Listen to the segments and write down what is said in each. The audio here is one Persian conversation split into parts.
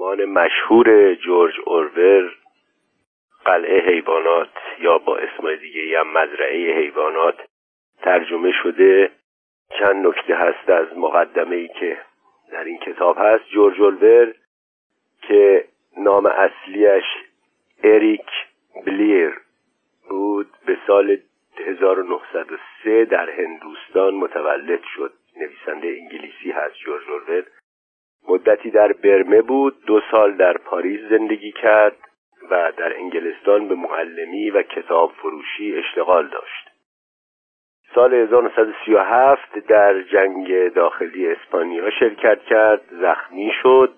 رمان مشهور جورج اورور قلعه حیوانات یا با اسم دیگه هم مزرعه حیوانات ترجمه شده. چند نکته هست از مقدمه ای که در این کتاب هست. جورج اورور که نام اصلیش اریک بلیر بود به سال 1903 در هندوستان متولد شد. نویسنده انگلیسی هست جورج اورور مدتی در برمه بود دو سال در پاریس زندگی کرد و در انگلستان به معلمی و کتاب فروشی اشتغال داشت. سال 1937 در جنگ داخلی اسپانیا شرکت کرد زخمی شد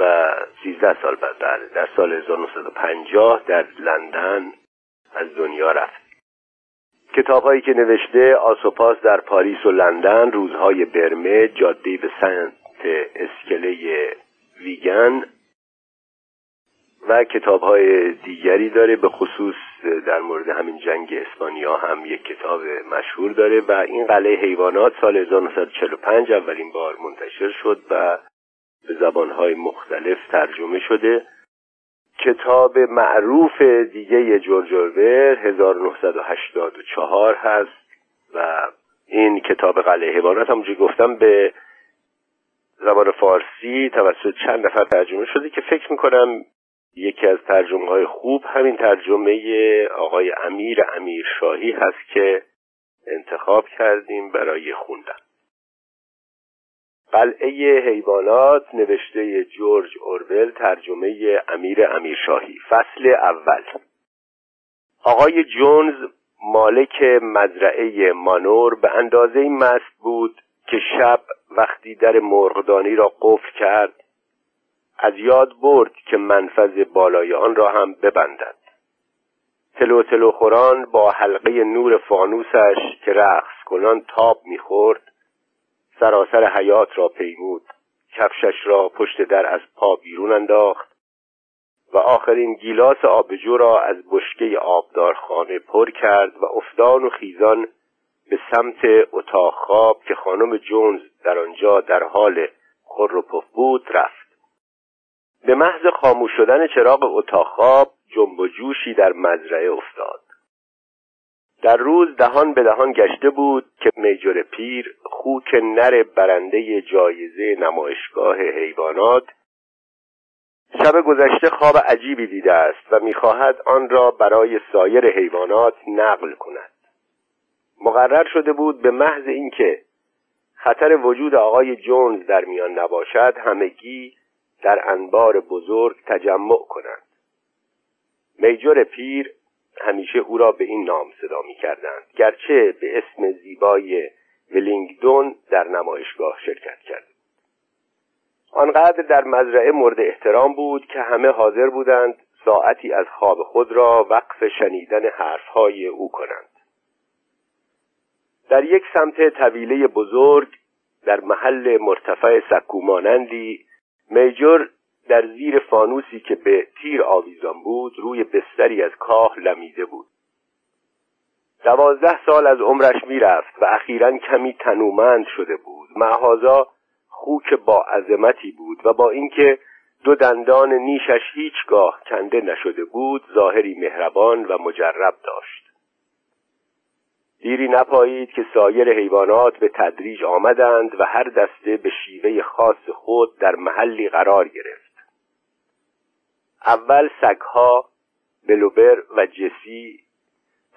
و 13 سال بعد در سال 1950 در لندن از دنیا رفت. کتابهایی که نوشته آسوپاس در پاریس و لندن روزهای برمه جاده به سنت اسکله ویگن و کتاب های دیگری داره به خصوص در مورد همین جنگ اسپانیا هم یک کتاب مشهور داره و این قلعه حیوانات سال 1945 اولین بار منتشر شد و به زبانهای مختلف ترجمه شده. کتاب معروف دیگه جورج اورور 1984 هست و این کتاب قلعه حیوانات همونجوری گفتم به زبان فارسی توسط چند نفر ترجمه شده که فکر می‌کنم یکی از ترجمه های خوب همین ترجمه آقای امیر امیر شاهی هست که انتخاب کردیم برای خوندن. قلعه حیوانات نوشته جورج اورول ترجمه امیر امیر شاهی. فصل اول. آقای جونز مالک مزرعه مانور به اندازه مست بود که شب وقتی در مرغدانی را قفل کرد از یاد برد که منفذ بالای آن را هم ببندد. تلو تلو خوران با حلقه نور فانوسش که رقص کنان تاب می‌خورد سراسر حیات را پیمود. کفشش را پشت در از پا بیرون انداخت و آخرین گیلاس آبجو را از بشکه آبدارخانه پر کرد و افتان و خیزان به سمت اتاق خواب که خانم جونز در آنجا در حال خور و پف بود رفت. به محض خاموش شدن چراغ اتاق خواب جنب و جوشی در مزرعه افتاد. در روز دهان به دهان گشته بود که میجور پیر خوک نر برنده جایزه نمایشگاه حیوانات شب گذشته خواب عجیبی دیده است و می‌خواهد آن را برای سایر حیوانات نقل کند. مقرر شده بود به محض اینکه خطر وجود آقای جونز در میان نباشد همگی در انبار بزرگ تجمع کنند. میجور پیر همیشه او را به این نام صدا می کردند گرچه به اسم زیبای ولینگدون در نمایشگاه شرکت کرد. آنقدر در مزرعه مورد احترام بود که همه حاضر بودند ساعتی از خواب خود را وقف شنیدن حرفهای او کنند. در یک سمت طویله بزرگ در محل مرتفع سکومانندی میجور در زیر فانوسی که به تیر آویزان بود روی بستری از کاه لمیده بود. دوازده سال از عمرش می‌رفت و اخیرا کمی تنومند شده بود. معهازا خوک با عظمتی بود و با اینکه دو دندان نیشش هیچگاه کنده نشده بود ظاهری مهربان و مجرب داشت. دیری نپایید که سایر حیوانات به تدریج آمدند و هر دسته به شیوه خاص خود در محلی قرار گرفت. اول سگها بلوبر و جسی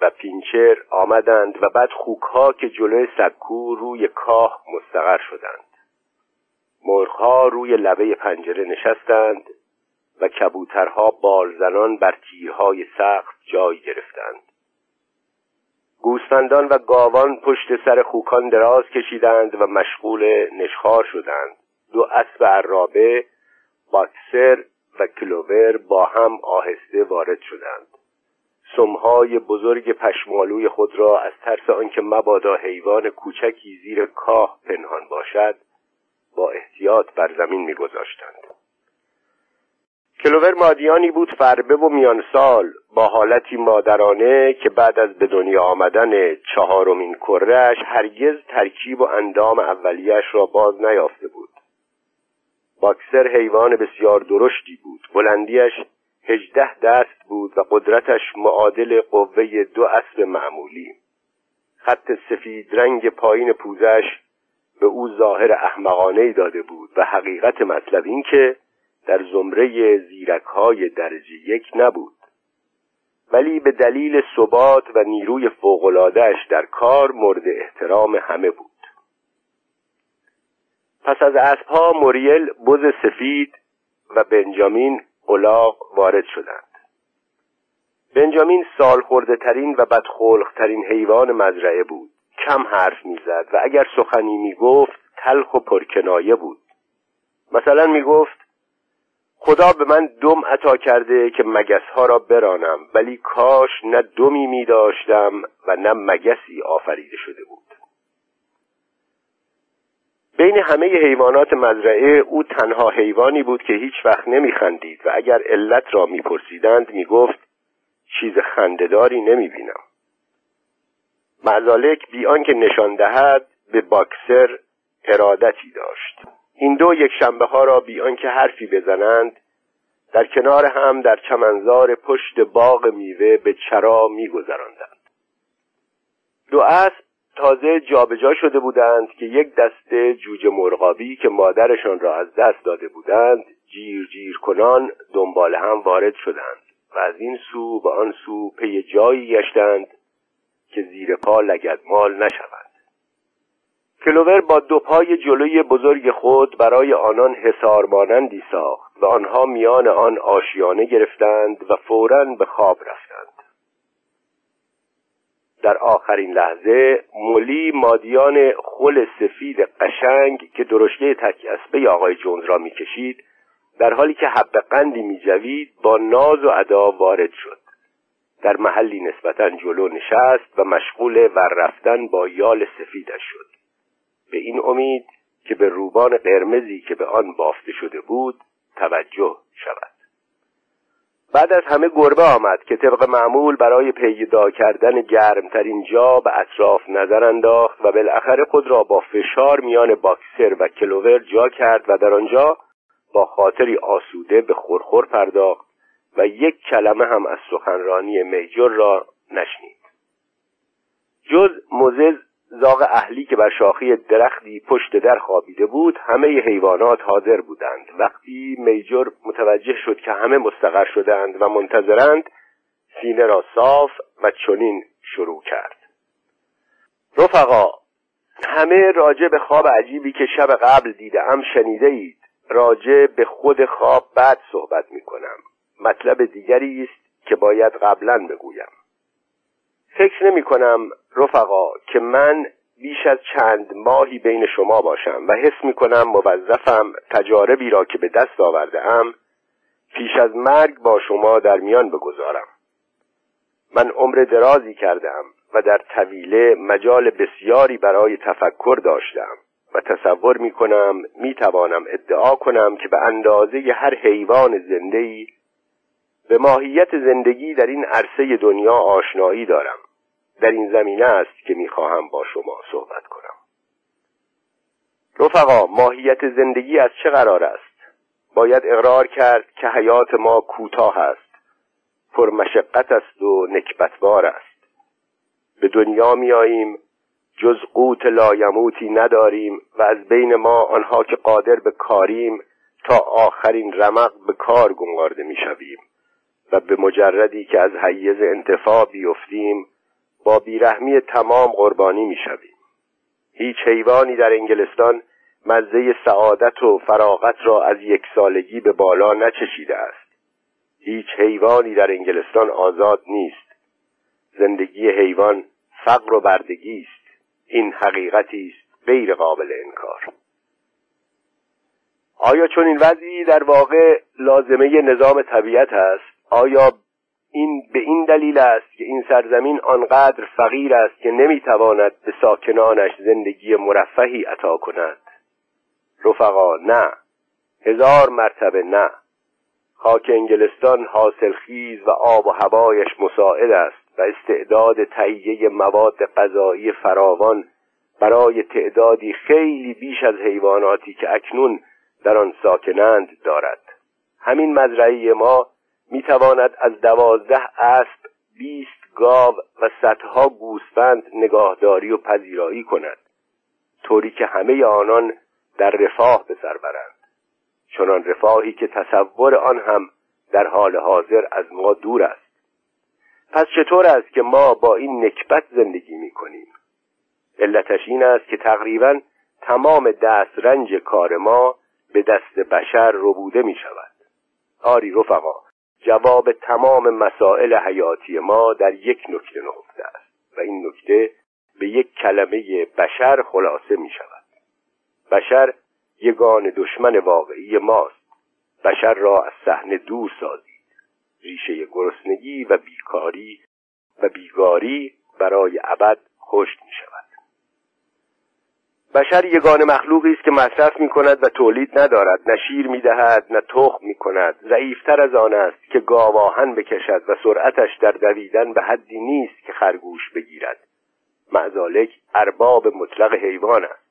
و پینچر آمدند و بعد خوکها که جلوی سکو روی کاه مستقر شدند. مرغها روی لبه پنجره نشستند و کبوترها بالزنان بر تیرهای سخت جای گرفتند. گوسفندان و گاوان پشت سر خوکان دراز کشیدند و مشغول نشخار شدند. دو اسب عرابه باکسر و کلوور با هم آهسته وارد شدند. سمهای بزرگ پشمالوی خود را از ترس آنکه مبادا حیوان کوچکی زیر کاه پنهان باشد با احتیاط بر زمین میگذاشتند. کلوور مادیانی بود فربه و میان سال با حالتی مادرانه که بعد از به دنیا آمدن چهارمین کرهش هرگز ترکیب و اندام اولیش را باز نیافته بود. باکسر حیوان بسیار درشتی بود. بلندیش هجده دست بود و قدرتش معادل قوه دو اسب معمولی. خط سفید رنگ پایین پوزش به او ظاهر احمقانه داده بود و حقیقت مطلب این که در زمره زیرک های درجه یک نبود. ولی به دلیل ثبات و نیروی فوقلادهش در کار مورد احترام همه بود. پس از اسبها موریل بز سفید و بنجامین الاغ وارد شدند. بنجامین سال خورده ترین و بدخلق ترین حیوان مزرعه بود. کم حرف می‌زد و اگر سخنی می‌گفت تلخ و پرکنایه بود. مثلا می‌گفت خدا به من دم عطا کرده که مگس ها را برانم ولی کاش نه دمی می داشتم و نه مگسی آفریده شده بود. بین همه حیوانات مزرعه او تنها حیوانی بود که هیچ وقت نمی خندید و اگر علت را میپرسیدند می‌گفت چیز خندهداری نمی بینم معزالک بیان که نشان دهد به باکسر ارادتی داشت. این دو یک شنبه ها را بیان که حرفی بزنند در کنار هم در چمنزار پشت باغ میوه به چرا میگذراندند. دو اسب تازه جابجا شده بودند که یک دسته جوجه مرغابی که مادرشان را از دست داده بودند جیر جیر کنان دنبال هم وارد شدند و از این سو به آن سو پی جایی گشتند که زیر پا لگدمال نشوند کلوور با دو پای جلوی بزرگ خود برای آنان حسار مانندی ساخت و آنها میان آن آشیانه گرفتند و فوراً به خواب رفتند. در آخرین لحظه مولی مادیان خل سفید قشنگ که درشگه تک اسبه آقای جونز را می‌کشید در حالی که حب قندی میجوید با ناز و ادا وارد شد. در محلی نسبتا جلو نشست و مشغول ور رفتن با یال سفیدش شد. به این امید که به روبان قرمزی که به آن بافته شده بود توجه شود. بعد از همه گربه آمد که طبق معمول برای پیدا کردن گرمترین جا به اطراف نظر انداخت و بالاخره خود را با فشار میان باکسر و کلوور جا کرد و در آنجا با خاطری آسوده به خورخور پرداخت و یک کلمه هم از سخنرانی میجر را نشنید. جز موزز زاغ اهلی که بر شاخی درختی پشت در خوابیده بود همه حیوانات حاضر بودند. وقتی میجر متوجه شد که همه مستقر شدند و منتظرند سینه را صاف و چنین شروع کرد. رفقا همه راجع به خواب عجیبی که شب قبل دیدم شنیده اید راجع به خود خواب بعد صحبت می کنم مطلب دیگری است که باید قبلا بگویم. فکر نمی کنم رفقا که من بیش از چند ماهی بین شما باشم و حس می کنم موظفم تجاربی را که به دست آورده ام پیش از مرگ با شما در میان بگذارم. من عمر درازی کردم و در طویله مجال بسیاری برای تفکر داشتم و تصور می کنم می توانم ادعا کنم که به اندازه هر حیوان زنده به ماهیت زندگی در این عرصه دنیا آشنایی دارم. در این زمینه است که می‌خواهم با شما صحبت کنم. رفقا ماهیت زندگی از چه قرار است؟ باید اقرار کرد که حیات ما کوتاه است پرمشقت است و نکبتبار است. به دنیا میاییم جز قوت لایموتی نداریم و از بین ما آنها که قادر به کاریم تا آخرین رمق به کار گنگارده می‌شویم و به مجردی که از حیز انتفاع بیفتیم با بیرحمی تمام قربانی می‌شویم. هیچ حیوانی در انگلستان مزه سعادت و فراغت را از یک سالگی به بالا نچشیده است. هیچ حیوانی در انگلستان آزاد نیست. زندگی حیوان فقر و بردگی است. این حقیقتی است غیر قابل انکار. آیا چون این وضعی در واقع لازمه نظام طبیعت است؟ آیا این به این دلیل است که این سرزمین آنقدر فقیر است که نمی‌تواند به ساکنانش زندگی مرفهی عطا کند. رفقا نه. هزار مرتبه نه. خاک انگلستان حاصلخیز و آب و هوایش مساعد است و استعداد تهیه مواد غذایی فراوان برای تعدادی خیلی بیش از حیواناتی که اکنون در آن ساکنند دارد. همین مزرعه ما می‌تواند از دوازده اسب بیست گاو و صدها گوسفند نگاهداری و پذیرایی کند طوری که همه آنان در رفاه به سر برند. چنان رفاهی که تصور آن هم در حال حاضر از ما دور است. پس چطور است که ما با این نکبت زندگی می کنیم علتش این است که تقریبا تمام دست رنج کار ما به دست بشر ربوده می شود آری رفقا جواب تمام مسائل حیاتی ما در یک نکته نهفته است و این نکته به یک کلمه بشر خلاصه می شود. بشر یگان دشمن واقعی ماست. بشر را از صحنه دور سازید. ریشه گرسنگی و بیکاری و بیگاری برای ابد خشک می شود. بشر یگان مخلوقی است که مصرف می کند و تولید ندارد نه شیر می دهد نه تخم می کند ضعیفتر از آن است که گاواهن بکشد و سرعتش در دویدن به حدی نیست که خرگوش بگیرد. معزالک ارباب مطلق حیوان است.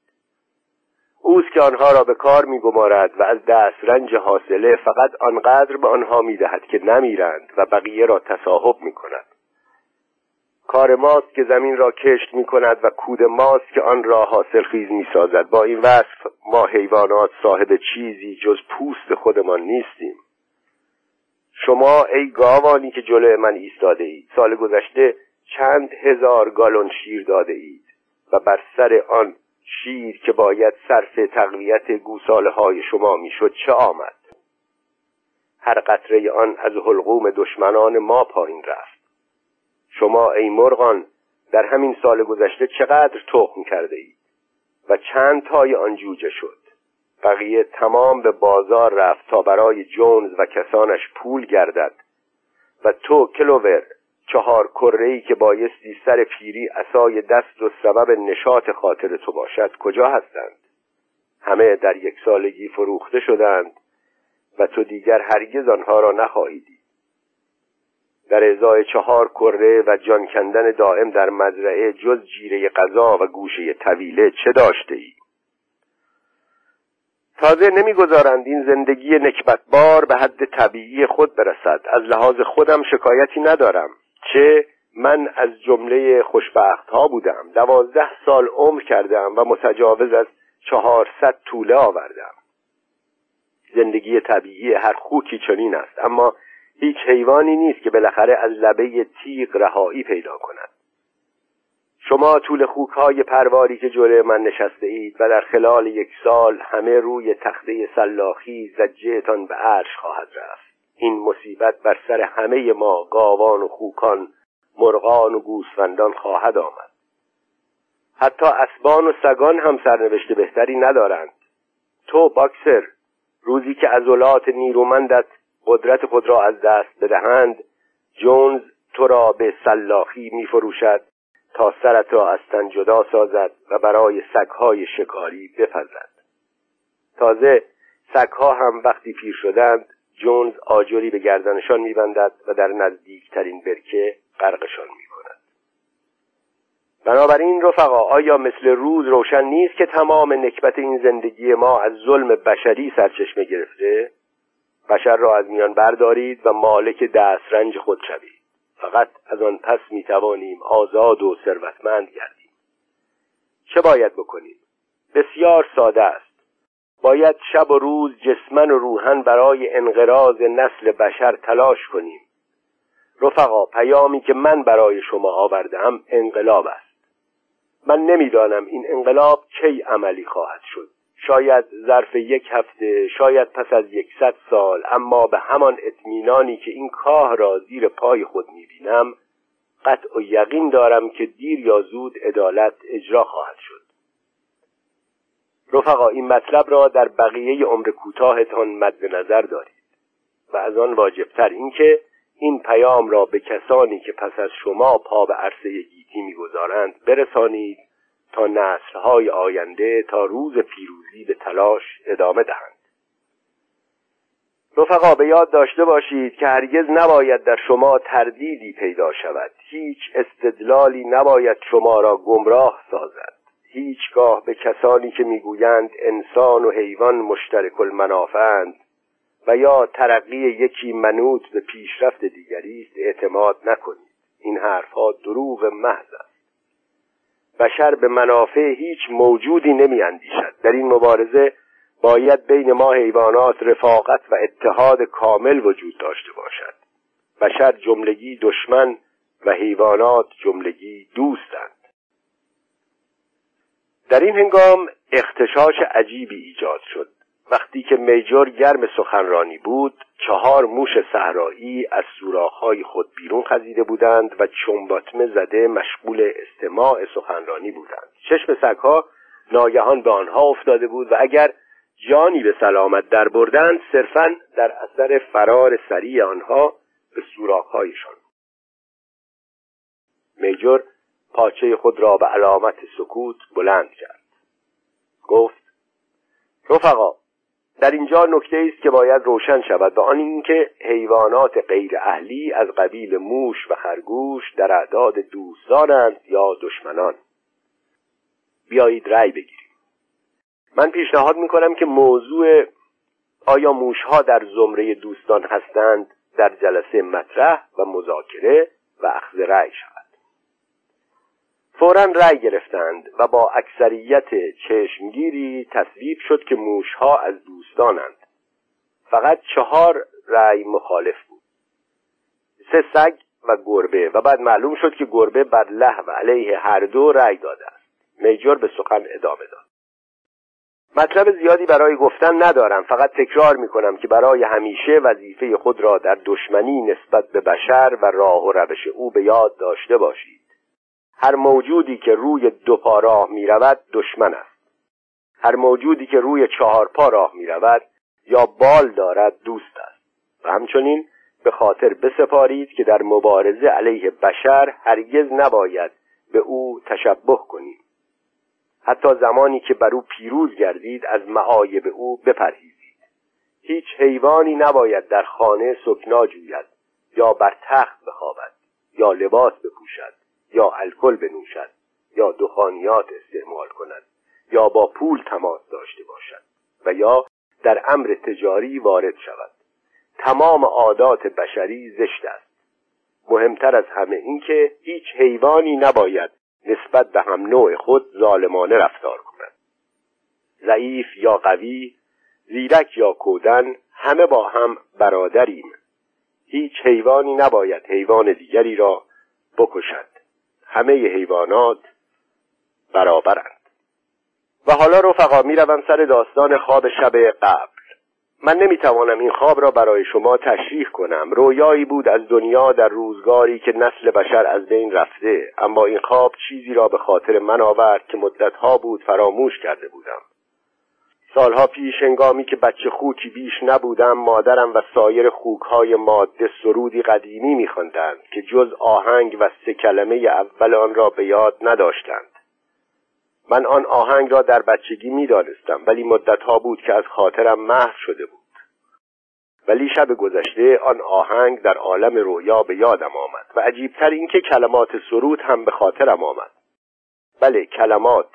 اوست که آنها را به کار میگمارد و از دست رنج حاصله فقط آنقدر به آنها می‌دهد که نمیرند و بقیه را تصاحب می‌کند. کار ماست که زمین را کشت می کند و کود ماست که آن را حاصل خیز می سازد با این وصف ما حیوانات صاحب چیزی جز پوست خودمان نیستیم. شما ای گاوانی که جلوی من ایستاده اید سال گذشته چند هزار گالون شیر داده اید و بر سر آن شیر که باید صرف تقویت گوساله های شما می‌شد چه آمد؟ هر قطره آن از حلقوم دشمنان ما پایین رفت. شما ای مرغان در همین سال گذشته چقدر تخم کرده اید و چند تای آن جوجه شد. بقیه تمام به بازار رفت تا برای جونز و کسانش پول گردد. و تو کلوور چهار ای که بایستی سر پیری اسای دست و سبب نشاط خاطر تو باشد کجا هستند؟ همه در یک سالگی فروخته شدند و تو دیگر هرگز آنها را نخواهی دید در ازای چهار کره و جان کندن دائم در مزرعه جز جیره غذا و گوشه طویله چه داشته ای؟ تازه نمی‌گذارند این زندگی نکبتبار به حد طبیعی خود برسد. از لحاظ خودم شکایتی ندارم. چه من از جمله خوشبخت ها بودم. دوازده سال عمر کردم و متجاوز از چهارصد طوله آوردم. زندگی طبیعی هر خوکی چنین است. اما هیچ حیوانی نیست که بالاخره از لبه تیغ رهایی پیدا کند. شما طول خوک های پرواری که جلوی من نشسته اید و در خلال یک سال همه روی تخته سلاخی زجهتان به عرش خواهد رفت. این مصیبت بر سر همه ما گاوان و خوکان مرغان و گوسفندان خواهد آمد. حتی اسبان و سگان هم سرنوشت بهتری ندارند. تو باکسر روزی که عضلات نیرومندت قدرت خود را از دست بدهند. جونز تو را به سلاخی می فروشد تا سرت را از تن جدا سازد و برای سگهای شکاری بپزد. تازه سگها هم وقتی پیر شدند جونز آجری به گردنشان میبندد و در نزدیکترین برکه غرقشان می‌کند. بنابراین رفقا آیا مثل روز روشن نیست که تمام نکبت این زندگی ما از ظلم بشری سرچشمه گرفته؟ بشر را از میان بردارید و مالک دسترنج خود شوید. فقط از آن پس می‌توانیم آزاد و ثروتمند گردیم. چه باید بکنیم؟ بسیار ساده است. باید شب و روز جسمن و روحن برای انقراض نسل بشر تلاش کنیم. رفقا پیامی که من برای شما آوردم انقلاب است. من نمی‌دانم این انقلاب کی عملی خواهد شد. شاید ظرف یک هفته شاید پس از یکصد سال اما به همان اطمینانی که این کاه را زیر پای خود می‌بینم قطع و یقین دارم که دیر یا زود عدالت اجرا خواهد شد. رفقا این مطلب را در بقیه عمر کوتاهتان مد نظر دارید و از آن واجبتر اینکه این پیام را به کسانی که پس از شما پا به عرصه گیتی می‌گذارند برسانید تا نسلهای آینده تا روز پیروزی به تلاش ادامه دهند. رفقا به یاد داشته باشید که هرگز نباید در شما تردیدی پیدا شود. هیچ استدلالی نباید شما را گمراه سازد. هیچگاه به کسانی که می‌گویند انسان و حیوان مشترک المنافعند و یا ترقی یکی منوط به پیشرفت دیگری است اعتماد نکنید. این حرفها دروغ محض است. بشر به منافع هیچ موجودی نمی اندیشد در این مبارزه باید بین ما حیوانات رفاقت و اتحاد کامل وجود داشته باشد. بشر جملگی دشمن و حیوانات جملگی دوستند. در این هنگام اختشاش عجیبی ایجاد شد. وقتی که میجور گرم سخنرانی بود چهار موش صحرایی از سوراخهای خود بیرون خزیده بودند و چنباتمه زده مشغول استماع سخنرانی بودند. چشم سگها ناگهان به آنها افتاده بود و اگر جانی به سلامت در بردند صرفا در اثر فرار سریع آنها به سوراخهایشان. میجور پاچه خود را به علامت سکوت بلند کرد. گفت رفقا در اینجا نکته است که باید روشن شود و آن اینکه حیوانات غیر اهلی از قبیل موش و خرگوش در اعداد دوستانند یا دشمنان. بیایید رأی بگیریم. من پیشنهاد می‌کنم که موضوع آیا موشها در زمره دوستان هستند در جلسه مطرح و مذاکره و اخذ رأی شود فورا رأی گرفتند و با اکثریت چشمگیری تصویب شد که موشها از دوستانند. فقط چهار رأی مخالف بود. سه سگ و گربه و بعد معلوم شد که گربه بر له و علیه هر دو رأی داده است. میجور به سخن ادامه داد. مطلب زیادی برای گفتن ندارم. فقط تکرار می کنم که برای همیشه وظیفه خود را در دشمنی نسبت به بشر و راه و روش او به یاد داشته باشید. هر موجودی که روی دو پا راه می رود دشمن است. هر موجودی که روی چهار پا راه می رود یا بال دارد دوست است. و همچنین به خاطر بسپارید که در مبارزه علیه بشر هرگز نباید به او تشبه کنیم حتی زمانی که بر او پیروز گردید از معایب او بپرهیزید. هیچ حیوانی نباید در خانه سکنا جوید یا بر تخت بخوابد یا لباس بپوشد. یا الکل بنوشد یا دخانیات استعمال کند یا با پول تماس داشته باشد و یا در امر تجاری وارد شود. تمام عادات بشری زشت است. مهمتر از همه اینکه هیچ حیوانی نباید نسبت به هم نوع خود ظالمانه رفتار کند. ضعیف یا قوی زیرک یا کودن همه با هم برادریم. هیچ حیوانی نباید حیوان دیگری را بکشد. همه حیوانات برابرند. و حالا رفقا می‌روم سر داستان خواب شب قبل. من نمی‌توانم این خواب را برای شما تشریح کنم. رویایی بود از دنیا در روزگاری که نسل بشر از بین رفته. اما این خواب چیزی را به خاطر من آورد که مدتها بود فراموش کرده بودم. سالها پیش هنگامی که بچه خوکی بیش نبودم مادرم و سایر خوکهای ماده سرودی قدیمی میخواندند که جز آهنگ و سه کلمه اول آن را به یاد نداشتند. من آن آهنگ را در بچگی می‌دانستم ولی مدتها بود که از خاطرم محو شده بود. ولی شب گذشته آن آهنگ در عالم رویا به یادم آمد و عجیبتر اینکه کلمات سرود هم به خاطرم آمد. بله کلمات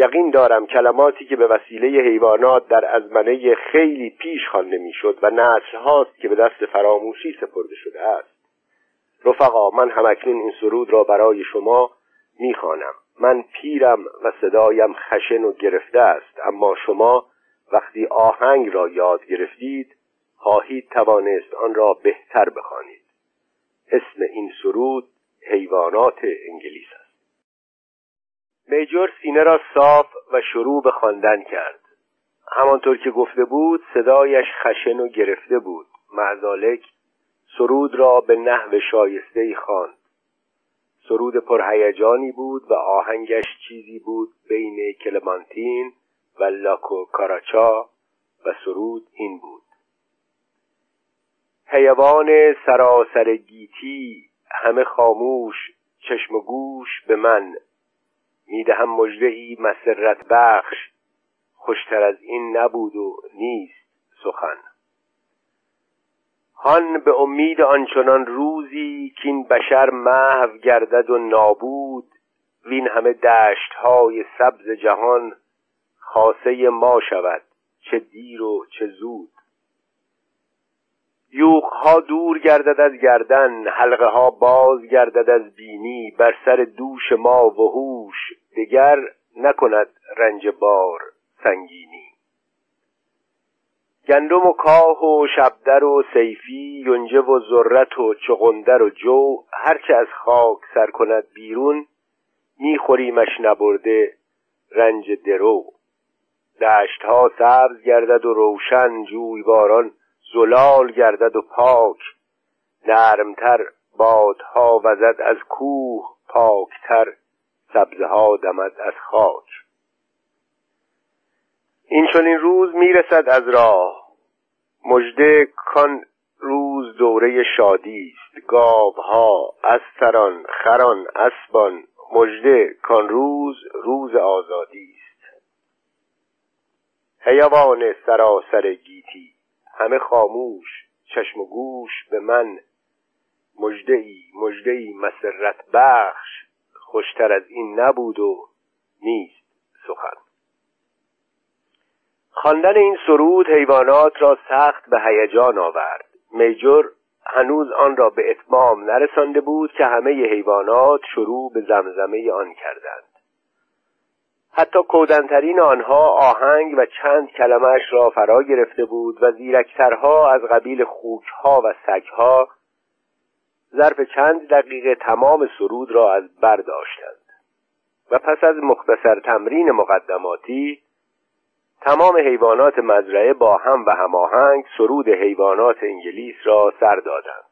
یقین دارم کلماتی که به وسیله حیوانات در ازمنه خیلی پیش خوانده می‌شد و نسل هاست که به دست فراموشی سپرده شده است. رفقا من همکنون این سرود را برای شما می‌خوانم. من پیرم و صدایم خشن و گرفته است اما شما وقتی آهنگ را یاد گرفتید خواهید توانست آن را بهتر بخوانید. اسم این سرود حیوانات انگلیس است. میجور سینه را صاف و شروع به خواندن کرد. همانطور که گفته بود صدایش خشن و گرفته بود. معزالک سرود را به نحو شایسته خواند. سرود پرهیجانی بود و آهنگش چیزی بود بین کلمانتین و لاکو کاراچا و سرود این بود. حیوان سراسر گیتی همه خاموش چشم و گوش به من می‌دهم مژده ای مسرت بخش. خوشتر از این نبود و نیست سخن. هان به امید آنچنان روزی که این بشر محو گردد و نابود. وین همه دشت های سبز جهان خاصه ما شود چه دیر و چه زود. یوخ ها دور گردد از گردن حلقه ها باز گردد از بینی. بر سر دوش ما و هوش دگر نکند رنج بار سنگینی. گندم و کاه و شبدر و سیفی یونجه و ذرت و چغندر و جو هرچه از خاک سر کند بیرون میخوریمش نبرده رنج درو. دشت ها سبز گردد و روشن جویباران زلال گردد و پاک. نرمتر بادها وزد از کوه پاکتر. سبزه ها دمد از خاک. این چنین روز می‌رسد از راه. مژده کان روز دوره شادی است. گاوها استران خران اسبان. مژده کان روز روز آزادی است. حیوان سراسر گیتی. همه خاموش چشم و گوش به من. مژده ای مسرت بخش. خوشتر از این نبود و نیست سخن. خواندن این سرود حیوانات را سخت به هیجان آورد. میجر هنوز آن را به اتمام نرسانده بود که همه حیوانات شروع به زمزمه آن کردند. حتی کودنترین آنها آهنگ و چند کلمش را فرا گرفته بود و زیرکترها از قبیل خوکها و سگها ظرف چند دقیقه تمام سرود را از برداشتند و پس از مختصر تمرین مقدماتی تمام حیوانات مزرعه با هم و هماهنگ سرود حیوانات انگلیس را سر دادند.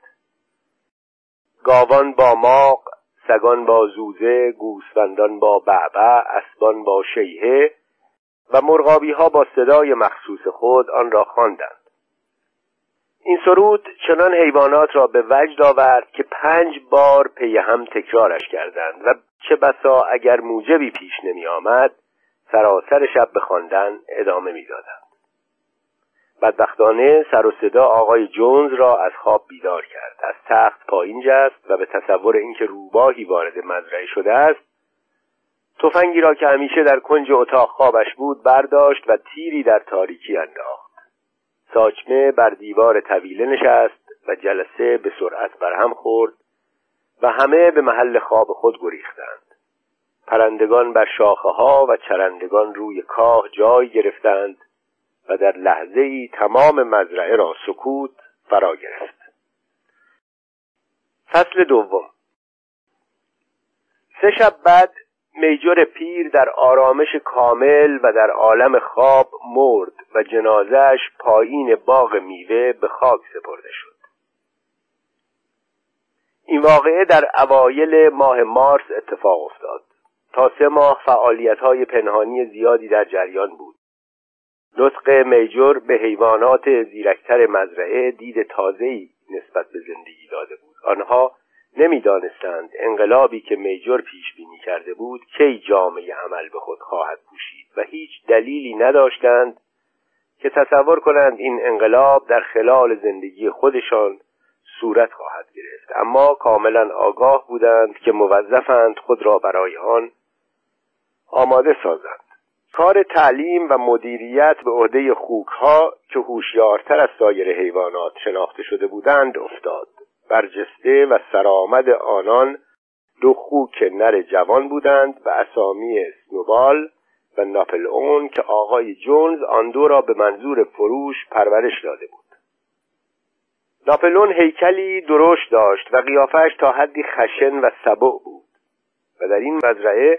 گاوان با ماق سگان با زوزه گوسفندان با بعبع اسبان با شیهه و مرغابی ها با صدای مخصوص خود آن را خواندند. این سرود چنان حیوانات را به وجد آورد که پنج بار پی هم تکرارش کردند و چه بسا اگر موجبی پیش نمی آمد سراسر شب به خواندن ادامه می‌دادند بدبختانه سر و صدا آقای جونز را از خواب بیدار کرد. از تخت پایین جست و به تصور اینکه روباهی وارد مزرعه شده است تفنگی را که همیشه در کنج اتاق خوابش بود برداشت و تیری در تاریکی انداخت. ساچمه بر دیوار طویله نشست و جلسه به سرعت برهم خورد و همه به محل خواب خود گریختند. پرندگان بر شاخه ها و چرندگان روی کاه جای گرفتند و در لحظه ای تمام مزرعه را سکوت فرا گرفت. فصل دوم. سه شب بعد میجور پیر در آرامش کامل و در عالم خواب مرد و جنازش پایین باغ میوه به خاک سپرده شد. این واقعه در اوایل ماه مارس اتفاق افتاد. تا سه ماه فعالیت های پنهانی زیادی در جریان بود. نطق میجور به حیوانات زیرکتر مزرعه دید تازه‌ای نسبت به زندگی داده بود. آنها نمی‌دانستند انقلابی که میجور پیش بینی کرده بود کی جامعه عمل به خود خواهد پوشید و هیچ دلیلی نداشتند که تصور کنند این انقلاب در خلال زندگی خودشان صورت خواهد گرفت. اما کاملا آگاه بودند که موظفند خود را برای آن آماده سازند. کار تعلیم و مدیریت به عهده خوکها که هوشیارتر از سایر حیوانات شناخته شده بودند افتاد. برجسته و سرآمد آنان دو خوک نر جوان بودند و اسامی سنوبال و ناپل اون که آقای جونز آن دو را به منظور فروش پرورش داده بود. ناپلون هیکلی درشت داشت و قیافش تا حدی خشن و سبع بود و در این مزرعه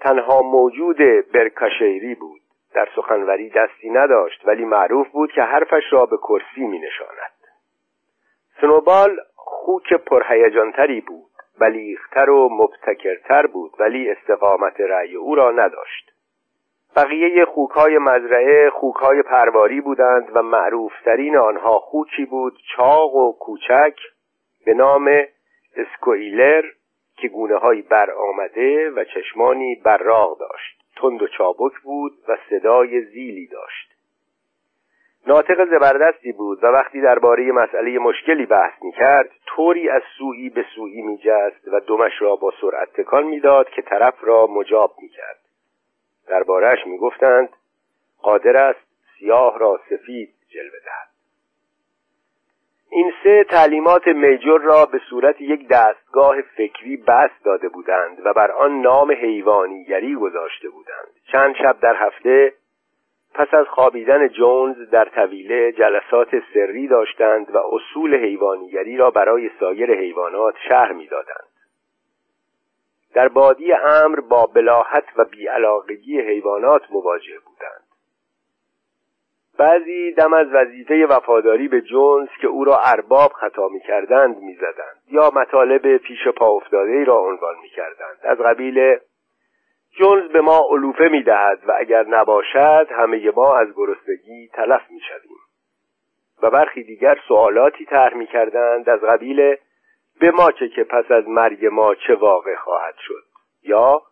تنها موجود برکاشیری بود. در سخنوری دستی نداشت ولی معروف بود که حرفش را به کرسی می نشاند سنوبال خوک پرهیجانتری بود بلیغتر و مبتکرتر بود ولی استقامت رأی او را نداشت. بقیه خوکهای مزرعه خوکهای پرواری بودند و معروفترین آنها خوکی بود چاق و کوچک به نام اسکویلر که گونه های بر و چشمانی براغ داشت. تند و چابک بود و صدای زیلی داشت. ناطق زبردستی بود و وقتی درباره مسئله مشکلی بحث می‌کرد طوری از سویی به سویی میجست و دمش را با سرعت تکان می‌داد که طرف را مجاب می‌کرد. دربارهش می‌گفتند قادر است سیاه را سفید جلوه دهد. این سه تعلیمات میجور را به صورت یک دستگاه فکری بست داده بودند و بر آن نام حیوانیگری گذاشته بودند. چند شب در هفته پس از خوابیدن جونز در طویله جلسات سری داشتند و اصول حیوانیگری را برای سایر حیوانات شهر می‌دادند. در بادی امر با بلاحت و بیعلاقگی حیوانات مواجه بودند. بعضی دم از وظیفه وفاداری به جونز که او را ارباب خطا می کردند می زدند یا مطالب پیش پا افتاده را عنوان می کردند از قبیل جونز به ما علوفه می دهد و اگر نباشد همه ما از گرسنگی تلف می شدیم و برخی دیگر سوالاتی طرح می کردند از قبیل به ما چه که پس از مرگ ما چه واقع خواهد شد. یا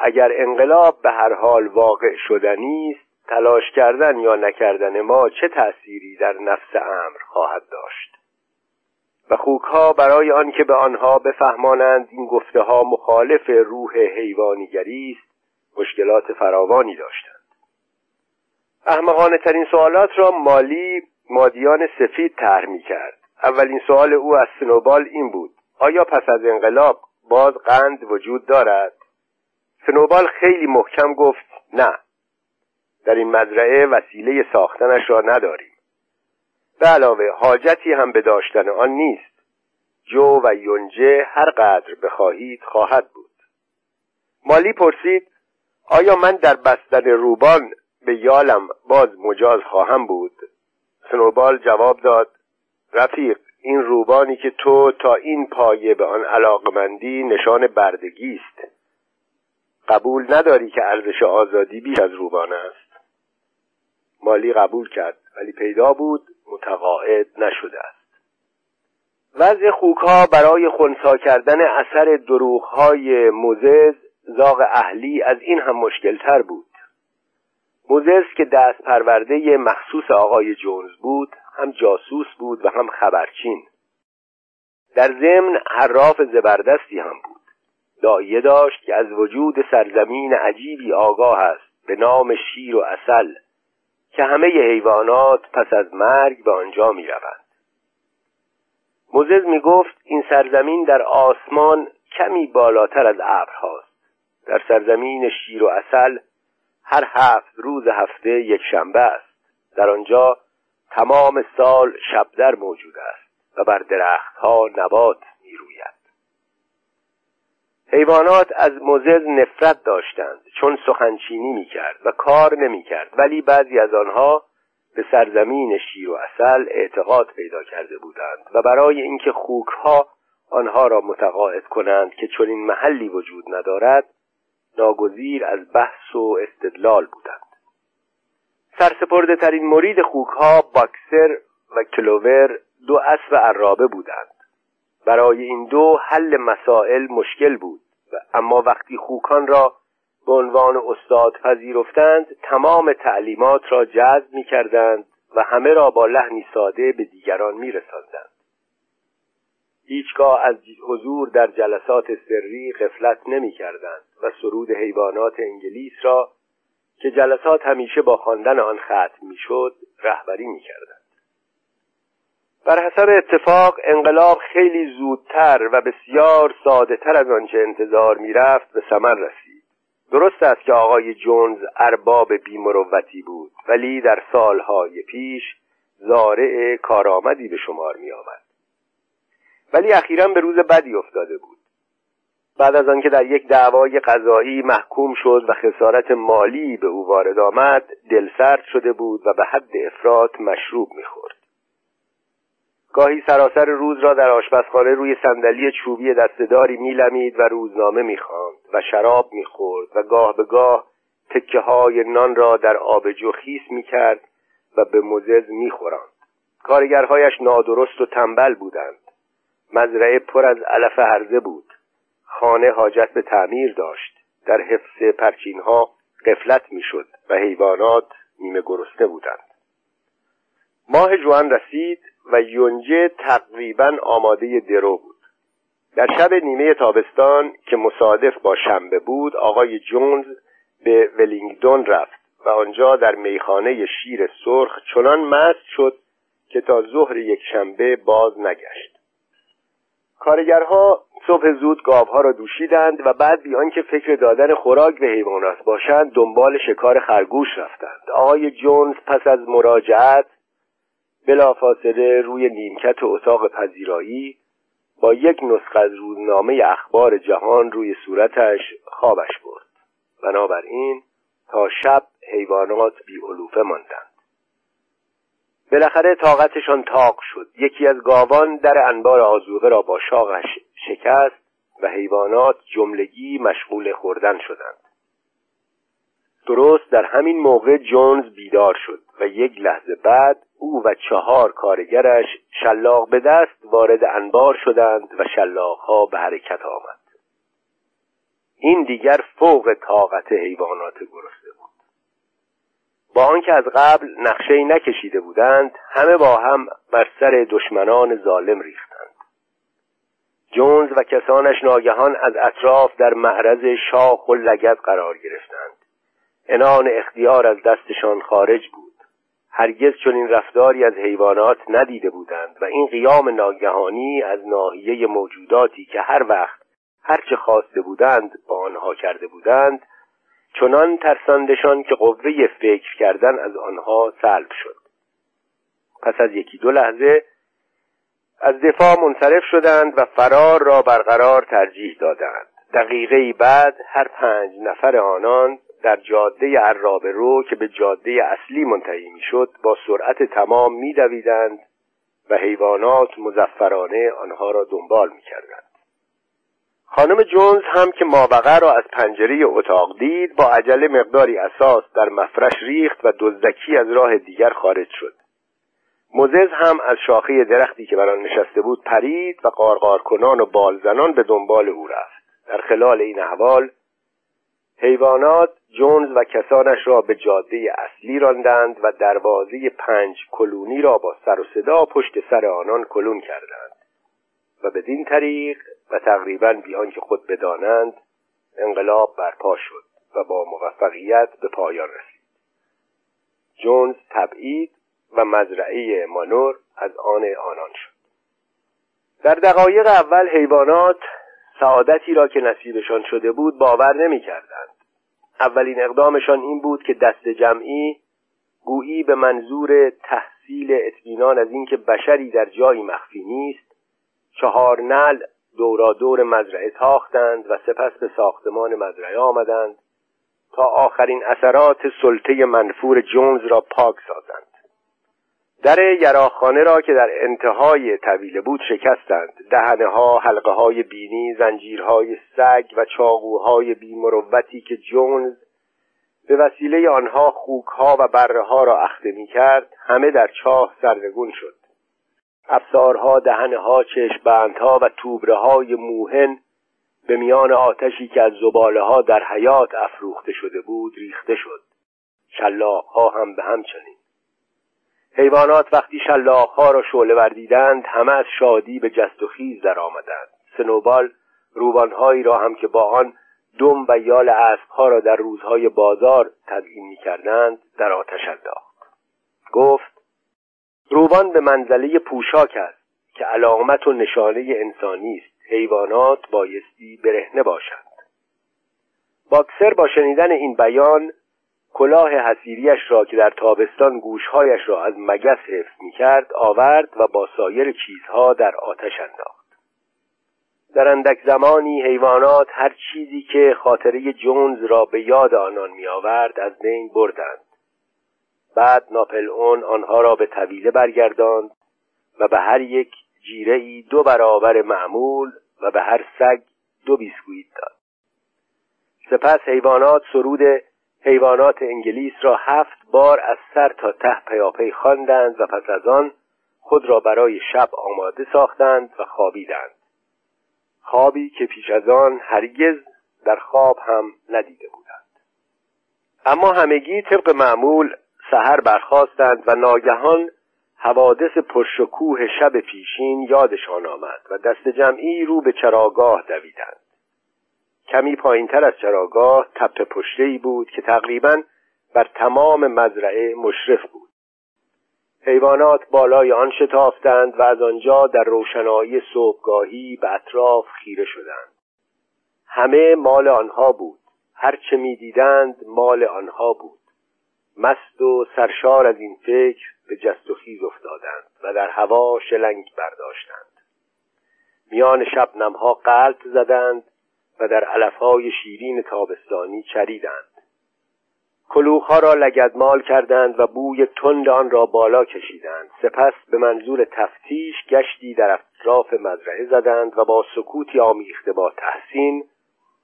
اگر انقلاب به هر حال واقع شدنی است تلاش کردن یا نکردن ما چه تأثیری در نفس امر خواهد داشت؟ و خوکها برای آنکه به آنها بفهمانند این گفته ها مخالف روح حیوانیگری است مشکلات فراوانی داشتند. احمقانه ترین سوالات را مالی مادیان سفید طرح می کرد اولین سوال او از سنوبال این بود آیا پس از انقلاب باز قند وجود دارد؟ سنوبال خیلی محکم گفت نه. در این مزرعه وسیله ساختنش را نداریم. به علاوه حاجتی هم به داشتن آن نیست. جو و یونجه هر قدر بخواهید خواهد بود. مالی پرسید آیا من در بستن روبان به یالم باز مجاز خواهم بود؟ سنوبال جواب داد رفیق این روبانی که تو تا این پایه به آن علاقمندی نشان بردگی است. قبول نداری که ارزش آزادی بیش از روبان است؟ مالی قبول کرد ولی پیدا بود متقاعد نشده است. وضع خوکها برای خونسا کردن اثر دروغهای موزز زاغ اهلی از این هم مشکلتر بود. موزز که دست پرورده مخصوص آقای جونز بود هم جاسوس بود و هم خبرچین. در ضمن حراف زبردستی هم بود. دایه داشت که از وجود سرزمین عجیبی آگاه است به نام شیر و اصل که همه حیوانات پس از مرگ به آنجا می روند. موزز می گفت این سرزمین در آسمان کمی بالاتر از ابرهاست در سرزمین شیر و اصل هر هفت روز هفته یک شنبه است در آنجا تمام سال شبدر موجود است و بر درختها نبات حیوانات از موزز نفرت داشتند چون سخنچینی می کرد و کار نمی کرد ولی بعضی از آنها به سرزمین شیر و اصل اعتقاد پیدا کرده بودند و برای اینکه خوکها آنها را متقاعد کنند که چنین محلی وجود ندارد ناگزیر از بحث و استدلال بودند. سرسپرده ترین مرید خوکها باکسر و کلوور دو اسب عرابه بودند. برای این دو حل مسائل مشکل بود اما وقتی خوکان را به عنوان استاد پذیرفتند تمام تعلیمات را جذب می کردند و همه را با لحنی ساده به دیگران می رساندند. هیچگاه از حضور در جلسات سری غفلت نمی کردند و سرود حیوانات انگلیس را که جلسات همیشه با خواندن آن ختم می شد رهبری می کردند. بر حسب اتفاق انقلاب خیلی زودتر و بسیار ساده تر از آنچه انتظار می‌رفت به ثمر رسید. درست است که آقای جونز ارباب بیمروتی بود ولی در سالهای پیش زارع کارآمدی به شمار می آمد ولی اخیرا به روز بدی افتاده بود. بعد از آنکه در یک دعوای قضایی محکوم شد و خسارت مالی به او وارد آمد دلسرد شده بود و به حد افراد مشروب می‌خورد. گاهی سراسر روز را در آشپزخانه روی صندلی چوبی دستداری میلمید و روزنامه می‌خواند و شراب می‌خورد و گاه به گاه تکه های نان را در آبجو خیس می‌کرد و به مزز میخوراند. کارگرهایش نادرست و تنبل بودند. مزرعه پر از علف هرزه بود. خانه حاجت به تعمیر داشت. در حفظ پرچینها قفلت می‌شد و حیوانات نیمه گرسنه بودند. ماه جوان رسید و یونجه تقریبا آماده درو بود. در شب نیمه تابستان که مصادف با شنبه بود آقای جونز به ولینگدون رفت و آنجا در میخانه شیر سرخ چنان مست شد که تا ظهر یک شنبه باز نگشت. کارگرها صبح زود گاوها را دوشیدند و بعد بیان که فکر دادن خوراک به حیوانات باشند دنبال شکار خرگوش رفتند. آقای جونز پس از مراجعت بلافاصله روی نیمکت اتاق پذیرایی با یک نسخه از روزنامه اخبار جهان روی صورتش خوابش برد. بنابراین تا شب حیوانات بی علوفه ماندند. بالاخره طاقتشان تاق شد. یکی از گاوان در انبار آزوغه را با شاقش شکست و حیوانات جملگی مشغول خوردن شدند. درست در همین موقع جونز بیدار شد. و یک لحظه بعد او و چهار کارگرش شلاق به دست وارد انبار شدند و شلاقها به حرکت آمد. این دیگر فوق طاقت حیوانات گرسنه بود. با آنکه از قبل نقشه نکشیده بودند همه با هم بر سر دشمنان ظالم ریختند. جونز و کسانش ناگهان از اطراف در معرض شاخ و لگت قرار گرفتند. انان اختیار از دستشان خارج بود. هرگز چنین رفتاری از حیوانات ندیده بودند و این قیام ناگهانی از ناحیه موجوداتی که هر وقت هرچه خواسته بودند با آنها کرده بودند چنان ترساندشان که قوه فکر کردن از آنها سلب شد. پس از یکی دو لحظه از دفاع منصرف شدند و فرار را برقرار ترجیح دادند. دقیقه بعد هر پنج نفر آنان در جاده عرابه رو که به جاده اصلی منتهی می‌شد با سرعت تمام میدویدند و حیوانات مزفرانه آنها را دنبال می‌کردند. خانم جونز هم که مابقه را از پنجره اتاق دید با عجله مقداری اساس در مفرش ریخت و دزدکی از راه دیگر خارج شد. موزز هم از شاخه درختی که بر آن نشسته بود پرید و قارقار کنان و بالزنان به دنبال او رفت. در خلال این احوال حیوانات جونز و کسانش را به جاده اصلی راندند و دروازه پنج کلونی را با سر و صدا پشت سر آنان کلون کردند. و بدین طریق و تقریبا بیان که خود بدانند انقلاب برپا شد و با موفقیت به پایان رسید. جونز تبعید و مزرعه مانور از آن آنان شد. در دقایق اول حیوانات سعادتی را که نصیبشان شده بود باور نمی کردند. اولین اقدامشان این بود که دست جمعی گویی به منظور تحصیل اطمینان از اینکه بشری در جایی مخفی نیست چهار نل دورا دور مزرعه تاختند و سپس به ساختمان مزرعه آمدند تا آخرین اثرات سلطه منفور جونز را پاک سازند در یراخانه را که در انتهای طویله بود شکستند. دهنه ها حلقه های بینی زنجیرهای سگ و چاقوهای بیمروتی که جونز به وسیله آنها خوک ها و بره ها را اخته می کرد همه در چاه سرنگون شد. افسارها دهنه ها چشمبندها و توبره های موهن به میان آتشی که از زباله ها در حیات افروخته شده بود ریخته شد. شلاق ها هم به همچنین. حیوانات وقتی شلاق ها را شعله وردیدند همه از شادی به جست و خیز در آمدند. سنوبال روبانهایی را هم که با آن دم و یال ها را در روزهای بازار تدعیم می کردند در آتش انداخت. گفت روبان به منزله پوشاک است که علامت و نشانه انسانی است. حیوانات بایستی برهنه باشند. باکسر با شنیدن این بیان کلاه حسیریش را که در تابستان گوشهایش را از مگس حفظ می کرد آورد و با سایر چیزها در آتش انداخت. در اندک زمانی حیوانات هر چیزی که خاطره جونز را به یاد آنان می آورد از بین بردند. بعد ناپل اون آنها را به طویله برگرداند و به هر یک جیره ای دو برابر معمول و به هر سگ دو بیسکویت داد. سپس حیوانات سرود حیوانات انگلیس را هفت بار از سر تا ته پیاپی خواندند و پس از آن خود را برای شب آماده ساختند و خوابیدند. خوابی که پیش از آن هرگز در خواب هم ندیده بودند. اما همگی طبق معمول سحر برخواستند و ناگهان حوادث پرشکوه شب پیشین یادشان آمد و دست جمعی رو به چراگاه دویدند. کمی پایینتر از چراگاه تپه پشته بود که تقریبا بر تمام مزرعه مشرف بود. حیوانات بالای آن شتافتند و از آنجا در روشنایی صبحگاهی به اطراف خیره شدند. همه مال آنها بود. هرچه می‌دیدند مال آنها بود. مست و سرشار از این فکر به جست و خیز افتادند و در هوا شلنگ برداشتند. میان شبنمها قلط زدند در علفهای شیرین تابستانی چریدند. کلوخها را لگدمال کردند و بوی تند آن را بالا کشیدند. سپس به منظور تفتیش گشتی در اطراف مزرعه زدند و با سکوتی آمیخته با تحسین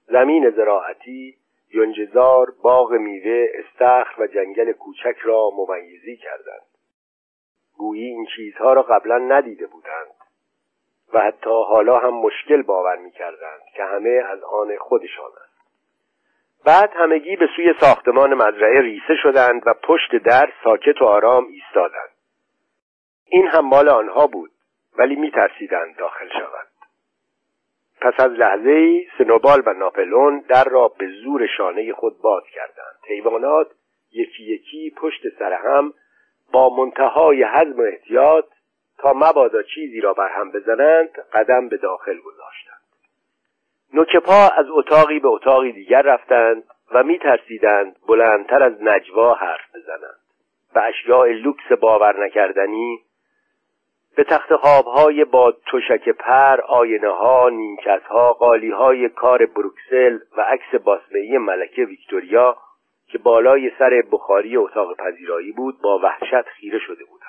زمین زراعتی یونجزار باغ میوه استخر و جنگل کوچک را ممیزی کردند. گویی این چیزها را قبلا ندیده بودند. و حتی حالا هم مشکل باور می‌کردند که همه از آن خودشان است بعد همگی به سوی ساختمان مزرعه ریسه شدند و پشت در ساکت و آرام ایستادند. این هم مال آنها بود ولی میترسیدند داخل شوند. پس از لحظه سنوبال و ناپلون در را به زور شانه خود باز کردند. حیوانات یکی یکی پشت سر هم با منتهای حزم و احتیاط تا مبادا چیزی را بر هم بزنند قدم به داخل گذاشتند. نوک پا از اتاقی به اتاقی دیگر رفتند و می ترسیدند بلندتر از نجوا حرف بزنند. و اشیاء لوکس باور نکردنی به تخت خوابهای با تشک پر آینه ها نیمکت ها قالی های کار بروکسل و عکس باسمهی ملکه ویکتوریا که بالای سر بخاری اتاق پذیرایی بود با وحشت خیره شده بودند.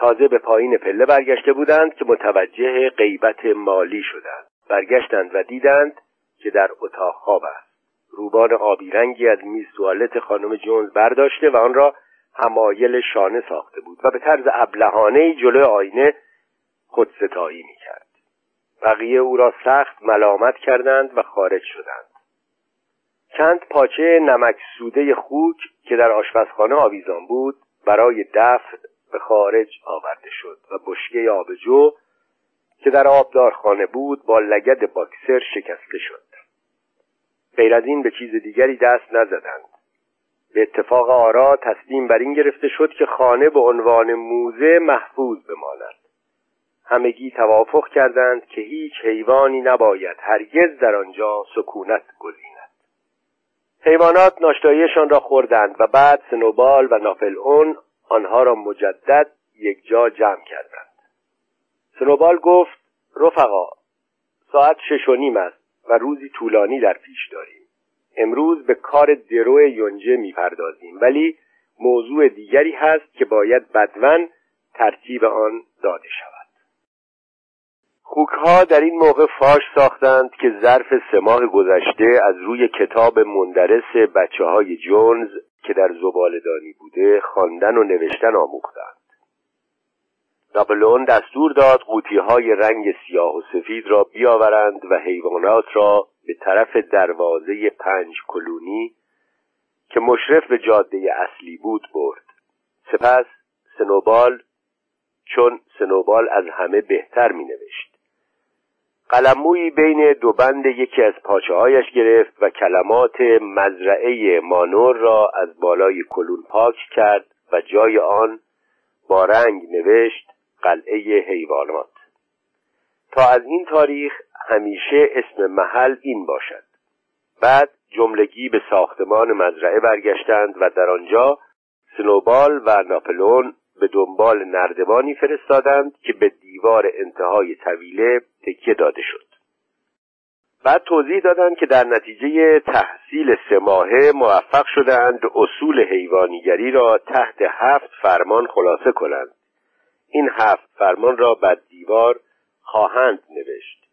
تازه به پایین پله برگشته بودند که متوجه غیبت مالی شدند. برگشتند و دیدند که در اتاق خواب است. روبان آبی رنگی از میز توالت خانم جونز برداشته و آن را همایل شانه ساخته بود و به طرز ابلهانه جلو آینه خودستایی می‌کرد. بقیه او را سخت ملامت کردند و خارج شدند. چند پاچه نمک سوده خوک که در آشپزخانه آویزان بود برای دفع به خارج آورده شد و بشکه آبجو که در آبدارخانه بود با لگد باکسر شکسته شد. غیر از این به چیز دیگری دست نزدند. به اتفاق آرا تصمیم بر این گرفته شد که خانه به عنوان موزه محفوظ بماند. همگی توافق کردند که هیچ حیوانی نباید هرگز در آنجا سکونت گزیند. حیوانات ناشتاییشان را خوردند و بعد سنوبال و نافل اون آنها را مجدد یک جا جمع کردند. سنوبال گفت رفقا ساعت شش و نیم است و روزی طولانی در پیش داریم. امروز به کار درو یونجه می‌پردازیم ولی موضوع دیگری هست که باید بدون ترتیب آن داده شود. خوکها در این موقع فاش ساختند که ظرف سه ماه گذشته از روی کتاب مندرس بچه های جونز که در زبالدانی بوده خواندن و نوشتن آموختند. ناپلئون دستور داد قوطی های رنگ سیاه و سفید را بیاورند و حیوانات را به طرف دروازه پنج کلونی که مشرف به جاده اصلی بود برد. سپس سنوبال چون سنوبال از همه بهتر می نوشت قلمویی بین دو بند یکی از پاچه هایش گرفت و کلمات مزرعه مانور را از بالای کلون پاک کرد و جای آن با رنگ نوشت قلعه حیوانات. تا از این تاریخ همیشه اسم محل این باشد. بعد جملگی به ساختمان مزرعه برگشتند و در آنجا سنوبال و ناپلون به دنبال نردبانی فرستادند که به دیوار انتهای طویله تکیه داده شد. بعد توضیح دادند که در نتیجه تحصیل سه ماهه موفق شدند اصول حیوانیگری را تحت هفت فرمان خلاصه کنند. این هفت فرمان را بر دیوار خواهند نوشت.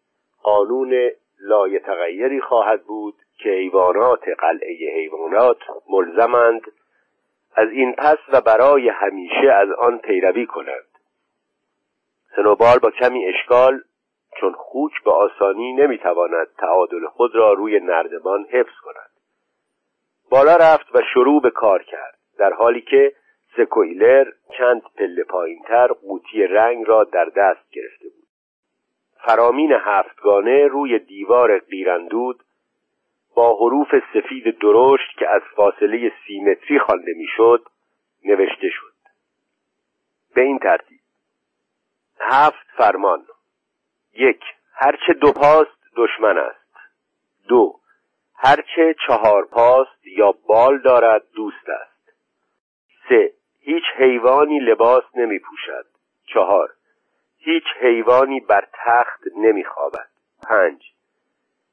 قانون لایتغیری خواهد بود که حیوانات قلعه حیوانات ملزمند از این پس و برای همیشه از آن پیروی کنند. سنوبال با کمی اشکال چون خوک به آسانی نمی‌تواند تعادل خود را روی نردبان حفظ کند. بالا رفت و شروع به کار کرد در حالی که سکویلر چند پله پایینتر قوطی رنگ را در دست گرفته بود. فرامین هفتگانه روی دیوار قیرندود با حروف سفید درشت که از فاصله سیمتری خوانده می‌شد نوشته شد. به این ترتیب هفت فرمان. یک هرچه دو پاست دشمن است. دو هرچه چهار پاست یا بال دارد دوست است. سه هیچ حیوانی لباس نمی پوشد. چهار هیچ حیوانی بر تخت نمی خوابد. پنج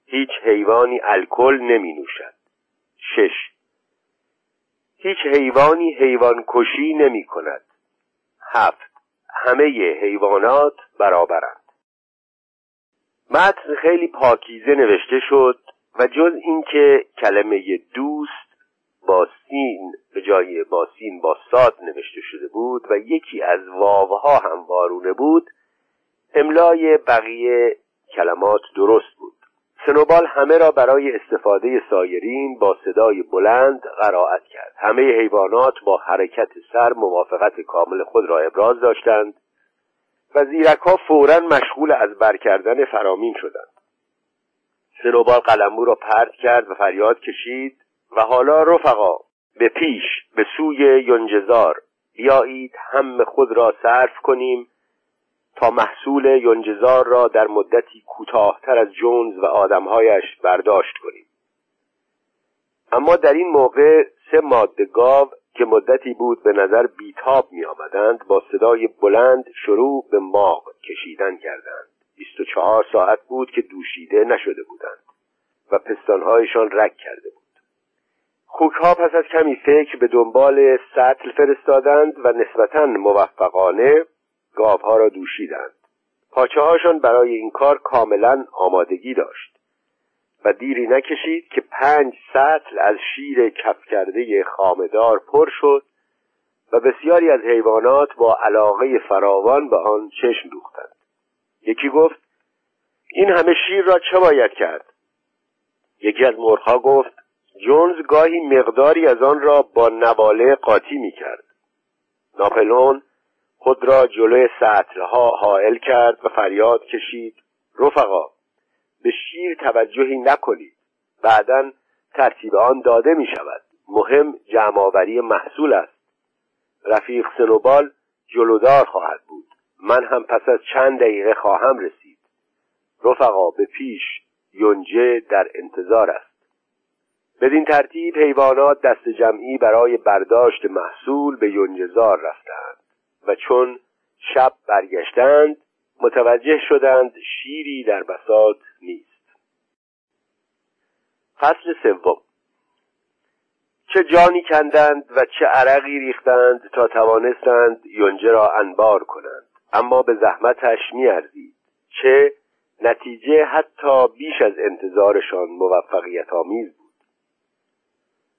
هیچ حیوانی الکل نمی نوشد. شش هیچ حیوانی حیوان کشی نمی کند. هفت همه حیوانات برابرند. متن خیلی پاکیزه نوشته شد و جز اینکه کلمه دوست با سین به جای با سین با ساد نوشته شده بود و یکی از واوها هم وارونه بود املای بقیه کلمات درست بود. سنوبال همه را برای استفاده سایرین با صدای بلند قرائت کرد. همه حیوانات با حرکت سر موافقت کامل خود را ابراز داشتند و زیرک ها فورا مشغول از بر کردن فرامین شدند. سنوبال قلمو را پرت کرد و فریاد کشید و حالا رفقا به پیش به سوی یونجزار بیایید هم خود را صرف کنیم تا محصول یونجزار را در مدتی کوتاهتر از جونز و آدمهایش برداشت کنیم. اما در این موقع سه ماده گاو که مدتی بود به نظر بیتاب می آمدند با صدای بلند شروع به ماغ کشیدن کردند. بیست و چهار ساعت بود که دوشیده نشده بودند و پستانهایشان رک کرده بود. خوکها پس از کمی فکر به دنبال سطل فرستادند و نسبتا موفقانه گاوها را دوشیدند. پاچه هاشان برای این کار کاملا آمادگی داشت و دیری نکشید که پنج سطل از شیر کف کرده خامدار پر شد و بسیاری از حیوانات با علاقه فراوان به آن چشم دوختند. یکی گفت این همه شیر را چه باید کرد؟ یکی از مرغها گفت جونز گاهی مقداری از آن را با نواله قاطی می کرد ناپلون خود را جلوی سطلها حائل کرد و فریاد کشید رفقا به شیر توجهی نکنید. بعدا ترتیب آن داده می شود مهم جمعآوری محصول است. رفیق سنوبال جلودار خواهد بود. من هم پس از چند دقیقه خواهم رسید. رفقا به پیش. یونجه در انتظار است. بدین ترتیب حیوانات دست جمعی برای برداشت محصول به یونجزار رفتند. و چون شب برگشتند متوجه شدند شیری در بساط نیست. فصل سوم. چه جانی کندند و چه عرقی ریختند تا توانستند یونجه را انبار کنند. اما به زحمتش میارزید. چه نتیجه حتی بیش از انتظارشان موفقیت آمیز بود.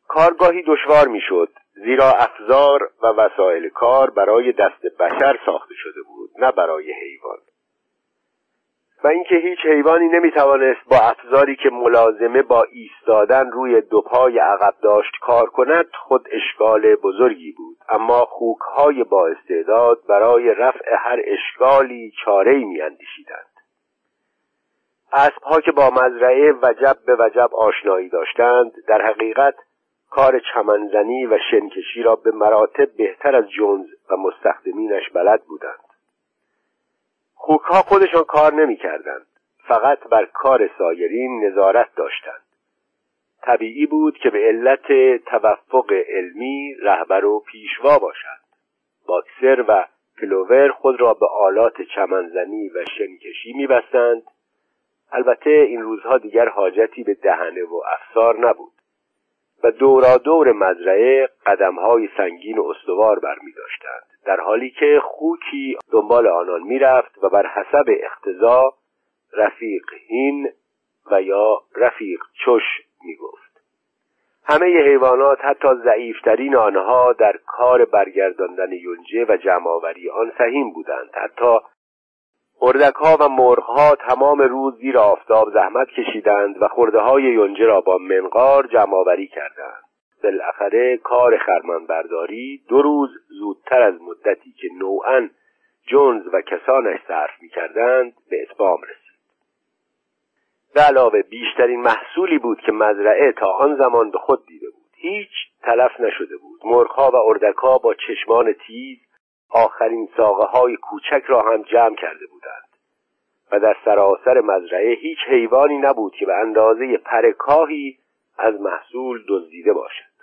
کارگاهی دشوار می‌شد. زیرا افزار و وسایل کار برای دست بشر ساخته شده بود نه برای حیوان. و اینکه هیچ حیوانی نمی‌توانست با افزاری که ملازمه با ایستادن روی دو پای عقب داشت کار کند خود اشکال بزرگی بود. اما خوکهای با استعداد برای رفع هر اشکالی چارهای میاندیشیدند. اسبها که با مزرعه وجب به وجب آشنایی داشتند در حقیقت کار چمنزنی و شنکشی را به مراتب بهتر از جونز و مستخدمینش بلد بودند. خوکها خودشان کار نمی کردند. فقط بر کار سایرین نظارت داشتند. طبیعی بود که به علت توفق علمی رهبر و پیشوا باشند. باکسر و پلوور خود را به آلات چمنزنی و شنکشی میبستند. البته این روزها دیگر حاجتی به دهنه و افسار نبود. و دورا دور مزرعه قدمهای سنگین و استوار داشتند. در حالی که خوکی دنبال آنان می‌رفت و بر حسب اقتضا رفیق هین و یا رفیق چش می‌گفت همه حیوانات حتی ضعیفترین آنها در کار برگرداندن یونجه و جمعآوری آن سهیم بودند. حتی اردک ها و مرغ ها تمام روز زیر آفتاب زحمت کشیدند و خورده های یونجه را با منقار جمع آوری کردند. بالاخره کار خرمانبرداری دو روز زودتر از مدتی که نوعا جونز و کسانش صرف می‌کردند به اتمام رسید. به علاوه بیشترین محصولی بود که مزرعه تا آن زمان به خود دیده بود. هیچ تلف نشده بود. مرغها و اردکها با چشمان تیز آخرین ساقه های کوچک را هم جمع کرده بودند. و در سراسر مزرعه هیچ حیوانی نبود که به اندازه پرکاهی از محصول دزدیده باشد.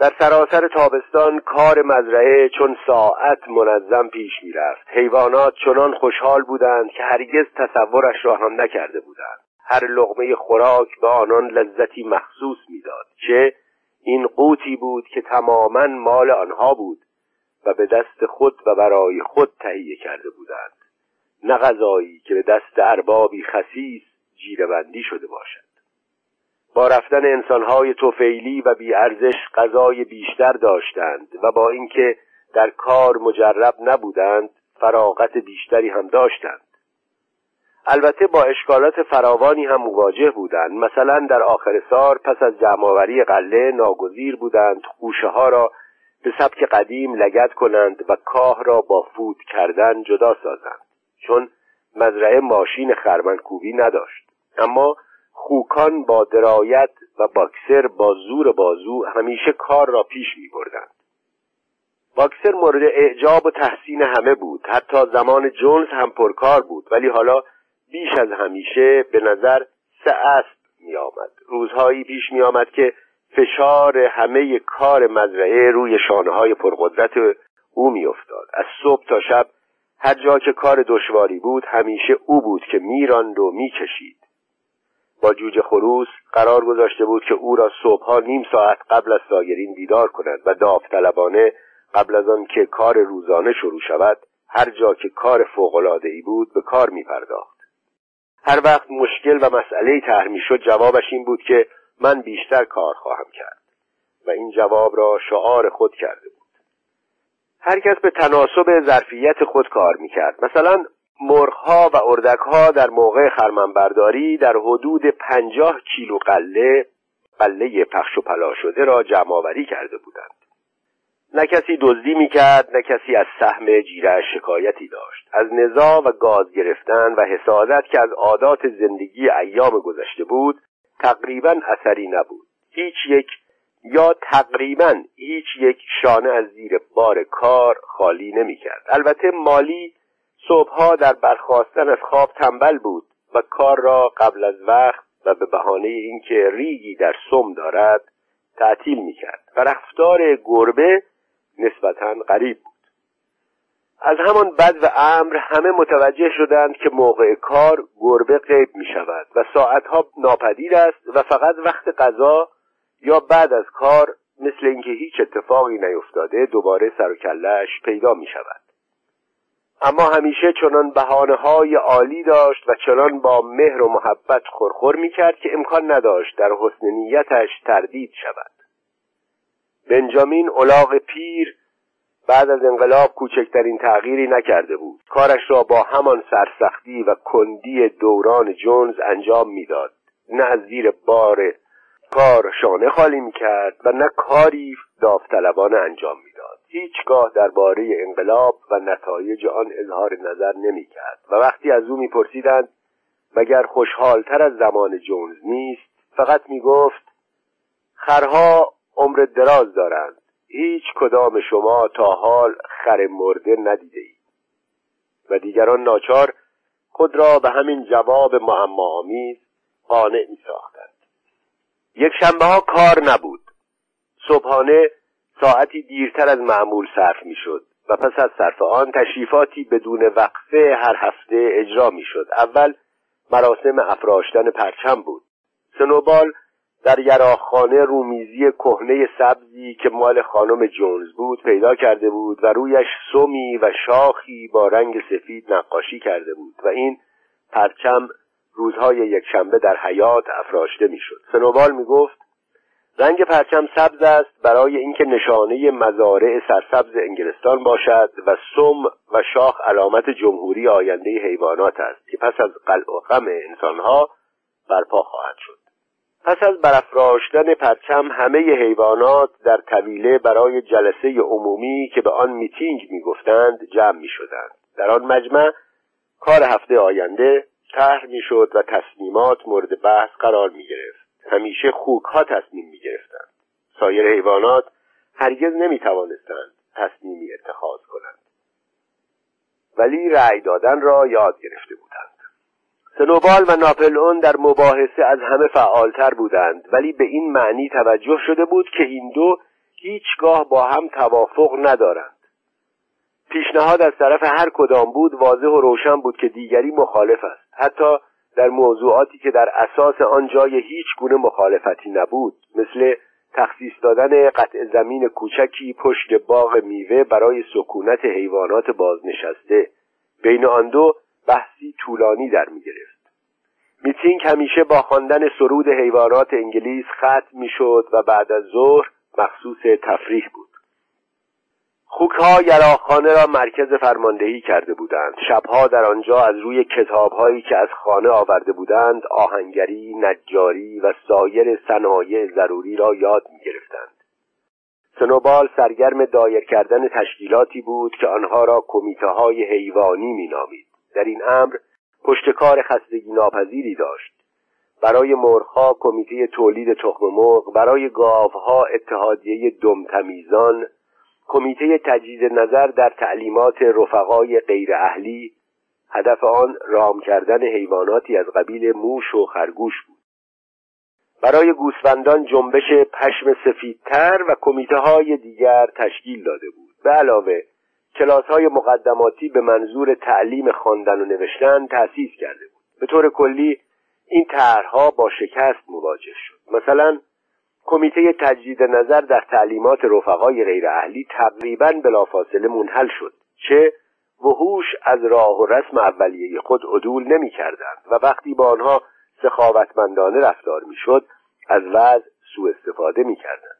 در سراسر تابستان کار مزرعه چون ساعت منظم پیش می‌رفت. حیوانات چنان خوشحال بودند که هرگز تصورش را هم نکرده بودند. هر لغمه خوراک به آنان لذتی مخصوص می‌داد چه این قوتی بود که تماما مال آنها بود. و به دست خود و برای خود تهیه کرده بودند. نه غذایی که به دست اربابی خسیس جیرهبندی شده باشد. با رفتن انسانهای توفیلی و بیارزش غذای بیشتر داشتند و با اینکه در کار مجرب نبودند فراغت بیشتری هم داشتند. البته با اشکالات فراوانی هم مواجه بودند. مثلا در آخر سال پس از جمعآوری قله ناگزیر بودند خوشه ها را به سبک قدیم لگت کنند و کاه را با فوت کردن جدا سازند. چون مزرعه ماشین خرمنکوبی نداشت. اما خوکان با درایت و باکسر با زور بازو همیشه کار را پیش می بردند. باکسر مورد اعجاب و تحسین همه بود. حتی زمان جونز هم پرکار بود. ولی حالا بیش از همیشه به نظر سه اسب می آمد روزهایی پیش می آمد که فشار همه کار مزرعه روی شانه های پرقدرت او می افتاد از صبح تا شب هر جا که کار دشواری بود همیشه او بود که میراند و می‌کشید با جوجه خروس قرار گذاشته بود که او را صبحها نیم ساعت قبل از سایرین بیدار کند و داوطلبانه قبل از آن که کار روزانه شروع شود هر جا که کار ای بود به کار می پرداخت. هر وقت مشکل و مسئله طرح شد جوابش این بود که من بیشتر کار خواهم کرد. و این جواب را شعار خود کرده بود. هر کس به تناسب ظرفیت خود کار می‌کرد. مثلا مرغها و اردکها در موقع خرمنبرداری در حدود پنجاه کیلو قله قله پخش و پلا شده را جمع کرده بودند. نه کسی دزدی می‌کرد نه کسی از سهم جیره شکایتی داشت. از نزا و گاز گرفتن و حسادت که از عادات زندگی ایام گذشته بود تقریبا اثری نبود. هیچ یک یا تقریبا هیچ یک شانه از زیر بار کار خالی نمی‌کرد. البته مالی صبحها در برخواستن از خواب تنبل بود و کار را قبل از وقت و به بهانه اینکه ریگی در سم دارد تعطیل می‌کرد. و رفتار گربه نسبتا غریب بود. از همان بد و امر همه متوجه شدند که موقع کار گربه غیب می شود و ساعتها ناپدید است و فقط وقت غذا یا بعد از کار مثل اینکه هیچ اتفاقی نیفتاده دوباره سر و کلش پیدا می شود اما همیشه چنان بحانه های عالی داشت و چنان با مهر و محبت خورخور می کرد که امکان نداشت در حسن نیتش تردید شود. بنجامین اولاغ پیر بعد از انقلاب کوچکترین تغییری نکرده بود. کارش را با همان سرسختی و کندی دوران جونز انجام می‌داد. نه از زیر بار کار شانه خالی می‌کرد و نه کاری داوطلبانه انجام می‌داد. هیچگاه درباره انقلاب و نتایج آن اظهار نظر نمی‌کرد. و وقتی از او میپرسیدند مگر خوشحالتر از زمان جونز نیست؟ فقط می‌گفت خرها عمر دراز دارند. هیچ کدام شما تا حال خر مرده ندیده اید و دیگران ناچار خود را به همین جواب معما آمیز قانع می ساختند یک شنبه ها کار نبود. صبحانه ساعتی دیرتر از معمول صرف می شد و پس از صرف آن تشریفاتی بدون وقفه هر هفته اجرا می شد اول مراسم افراشتن پرچم بود. سنوبال در یراخانه رومیزی کهنه سبزی که مال خانم جونز بود پیدا کرده بود و رویش سمی و شاخی با رنگ سفید نقاشی کرده بود و این پرچم روزهای یکشنبه در حیات افراشته می‌شد. سنوبال می‌گفت رنگ پرچم سبز است برای اینکه نشانه مزارع سرسبز انگلستان باشد و سم و شاخ علامت جمهوری آینده حیوانات است که پس از قلع و غم انسانها برپا خواهد شد. پس از برافراشتن پرچم همه حیوانات در طویله برای جلسه عمومی که به آن میتینگ می‌گفتند جمع می‌شدند. در آن مجمع کار هفته آینده طرح می‌شد و تصمیمات مورد بحث قرار می گرفت همیشه خوک ها تصمیم می گرفتند سایر حیوانات هرگز نمی توانستند تصمیمی اتخاذ کنند. ولی رأی دادن را یاد گرفته بودند سنوبال و ناپلئون در مباحثه از همه فعالتر بودند ولی به این معنی توجه شده بود که این دو هیچگاه با هم توافق ندارند. پیشنهاد از طرف هر کدام بود واضح و روشن بود که دیگری مخالف است. حتی در موضوعاتی که در اساس آن جای هیچ گونه مخالفتی نبود مثل تخصیص دادن قطع زمین کوچکی پشت باغ میوه برای سکونت حیوانات بازنشسته. بین آن دو بحثی طولانی در می گرفت. میتینگ همیشه با خواندن سرود حیوانات انگلیس ختم می‌شد و بعد از ظهر مخصوص تفریح بود. خوکها یراخانه را مرکز فرماندهی کرده بودند. شبها در آنجا از روی کتابهایی که از خانه آورده بودند آهنگری نجاری و سایر صنایع ضروری را یاد می گرفتند. سنوبال سرگرم دایر کردن تشکیلاتی بود که آنها را کمیته های حیوانی می نامید. در این امر پشتکار خستگی ناپذیری داشت. برای مرغها کمیته تولید تخم مرغ برای گاوها اتحادیه دمتمیزان کمیته تجدید نظر در تعلیمات رفقای غیر اهلی هدف آن رام کردن حیواناتی از قبیل موش و خرگوش بود. برای گوسفندان جنبش پشم سفیدتر و کمیته های دیگر تشکیل داده بود. به علاوه کلاس های مقدماتی به منظور تعلیم خواندن و نوشتن تأسیس کرده بود به طور کلی این طرحها با شکست مواجه شد مثلا کمیته تجدید نظر در تعلیمات رفقای غیر اهلی تقریبا بلافاصله منحل شد چه وحوش از راه و رسم اولیه خود عدول نمی کردند و وقتی با آنها سخاوتمندانه رفتار می‌شد از وضع سوء استفاده می کردند.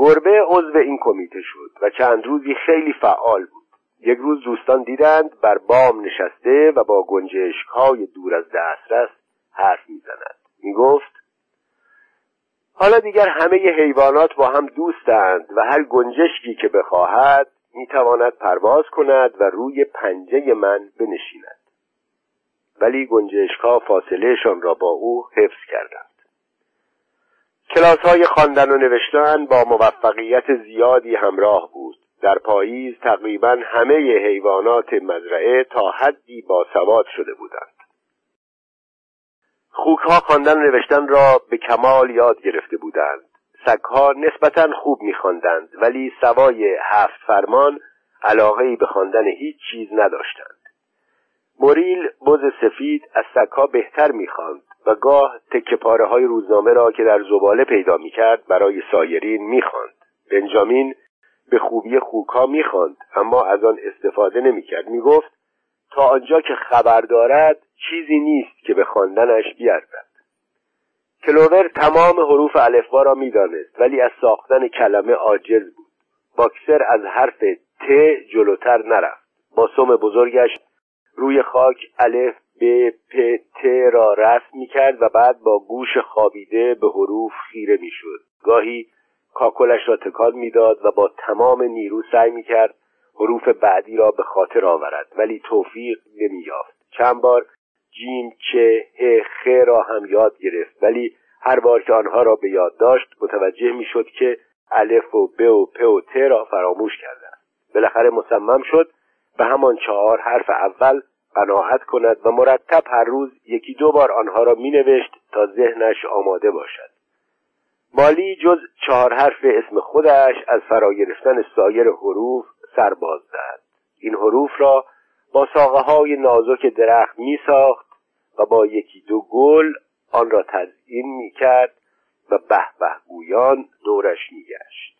گربه عضو این کمیته شد و چند روزی خیلی فعال بود. یک روز دوستان دیدند بر بام نشسته و با گنجشک های دور از دسترس حرف می‌زند. می‌گفت حالا دیگر همه حیوانات با هم دوستند و هر گنجشکی که بخواهد می‌تواند پرواز کند و روی پنجه من بنشیند. ولی گنجشکها فاصلهشان را با او حفظ کردند. کلاس های خواندن و نوشتن با موفقیت زیادی همراه بود. در پاییز تقریبا همه حیوانات مزرعه تا حدی باسواد شده بودند. خوکها خواندن و نوشتن را به کمال یاد گرفته بودند. سگها نسبتا خوب میخواندند ولی سوای هفت فرمان علاقه به خواندن هیچ چیز نداشتند. موریل بز سفید از سگها بهتر می‌خواند. و گاه تکه پاره های روزنامه را که در زباله پیدا می‌کرد برای سایرین می‌خواند. بنجامین به خوبی خوکها می‌خواند اما از آن استفاده نمی‌کرد. می‌گفت تا آنجا که خبر دارد چیزی نیست که به خواندنش بیارزد کلوور تمام حروف الفبا را می‌دانست ولی از ساختن کلمه عاجز بود. باکسر از حرف ت جلوتر نرفت. با سم بزرگش روی خاک الف ب پ ت را رسم می کرد و بعد با گوش خوابیده به حروف خیره می شد. گاهی کاکلش را تکان می‌داد و با تمام نیرو سعی می کرد حروف بعدی را به خاطر آورد ولی توفیق نمی یافت. چند بار جیم چه ه خ را هم یاد گرفت ولی هر بار که آنها را به یاد داشت متوجه می شد که الف و ب و پ و ت را فراموش کرده بالاخره مصمم شد به همان چهار حرف اول قناعت کند و مرتب هر روز یکی دو بار آنها را می نوشت تا ذهنش آماده باشد مالی جز چهار حرف اسم خودش از فرا گرفتن سایر حروف سرباز زد این حروف را با ساقه های نازک درخت می ساخت و با یکی دو گل آن را تزیین می کرد و به به گویان دورش می گشت.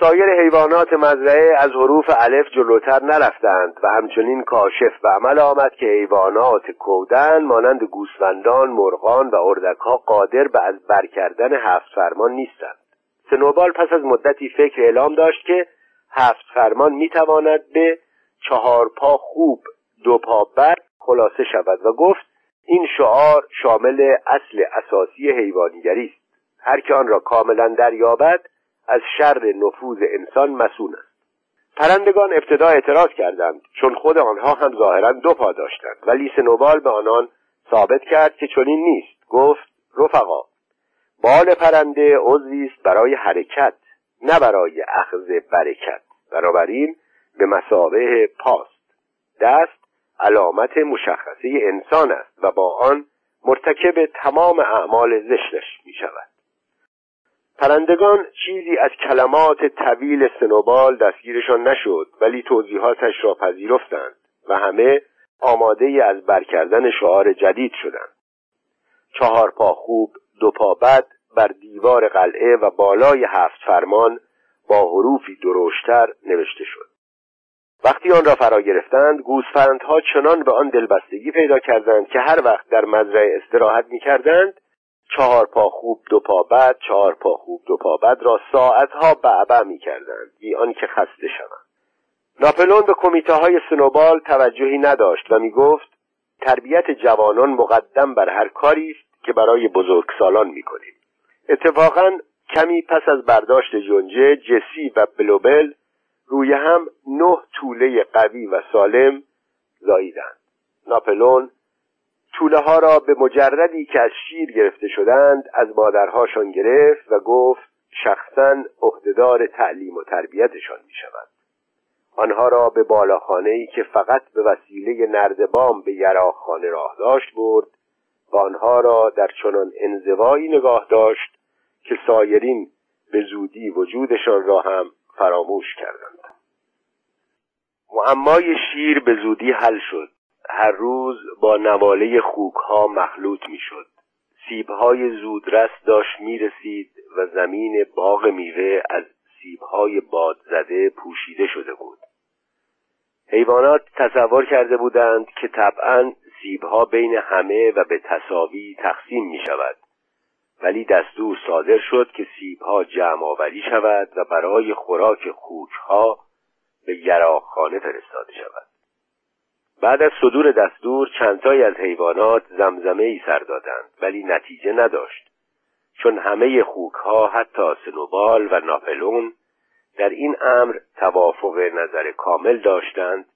سایر حیوانات مزرعه از حروف الف جلوتر نرفتند و همچنین کاشف به عمل آمد که حیوانات کودن مانند گوسفندان، مرغان و اردکها قادر به از بر کردن هفت فرمان نیستند. سنوبال پس از مدتی فکر اعلام داشت که هفت فرمان می‌تواند به چهار پا خوب دو پا بر خلاصه شود و گفت این شعار شامل اصل اساسی حیوانیگری است هر که آن را کاملا دریابد از شر نفوذ انسان مسون است. پرندگان ابتدا اعتراض کردند چون خود آنها هم ظاهرا دو پا داشتند ولی سنوبال به آنان ثابت کرد که چنین نیست. گفت رفقا بال پرنده عضوی است برای حرکت نه برای اخذ برکت. بنابراین به مسابه پاست. دست علامت مشخصه انسان است و با آن مرتکب تمام اعمال زشتش می شود پرندگان چیزی از کلمات طویل سنوبال دستگیرشان نشد ولی توضیحاتش را پذیرفتند و همه آماده از برکردن شعار جدید شدند. چهار پا خوب دو پا بد بر دیوار قلعه و بالای هفت فرمان با حروفی درشتر نوشته شد. وقتی آن را فرا گرفتند گوسفندها چنان به آن دلبستگی پیدا کردند که هر وقت در مزرعه استراحت می‌کردند چهار پا خوب دو پا بد چهار پا خوب دو پا بد را ساعتها بعبع می‌کردند. بی آنکه خسته شوند ناپلون به کمیته های سنوبال توجهی نداشت و می‌گفت تربیت جوانان مقدم بر هر کاری است که برای بزرگسالان می‌کنیم. اتفاقا کمی پس از برداشت جنجه جسی و بلوبل روی هم نه طوله قوی و سالم زاییدند. ناپلون طوله ها را به مجردی که از شیر گرفته شدند از مادرهاشان گرفت و گفت شخصا عهدهدار تعلیم و تربیتشان می شود آنها را به بالاخانه ای که فقط به وسیله نردبام به یراخانه راه داشت برد و آنها را در چنان انزوایی نگاه داشت که سایرین به زودی وجودشان را هم فراموش کردند. معمای شیر به زودی حل شد. هر روز با نواله خوک ها مخلوط می شد سیبهای زودرس داشت می رسید و زمین باغ میوه از سیبهای باد زده پوشیده شده بود. حیوانات تصور کرده بودند که طبعا سیبها بین همه و به تصاوی تقسیم می شود ولی دستور صادر شد که سیبها جمع آوری شود و برای خوراک خوکها به یراخانه فرستاده شود. بعد از صدور دستور چندتایی از حیوانات زمزمه ای سر دادند ولی نتیجه نداشت. چون همه خوکها حتی سنوبال و ناپلون در این امر توافق نظر کامل داشتند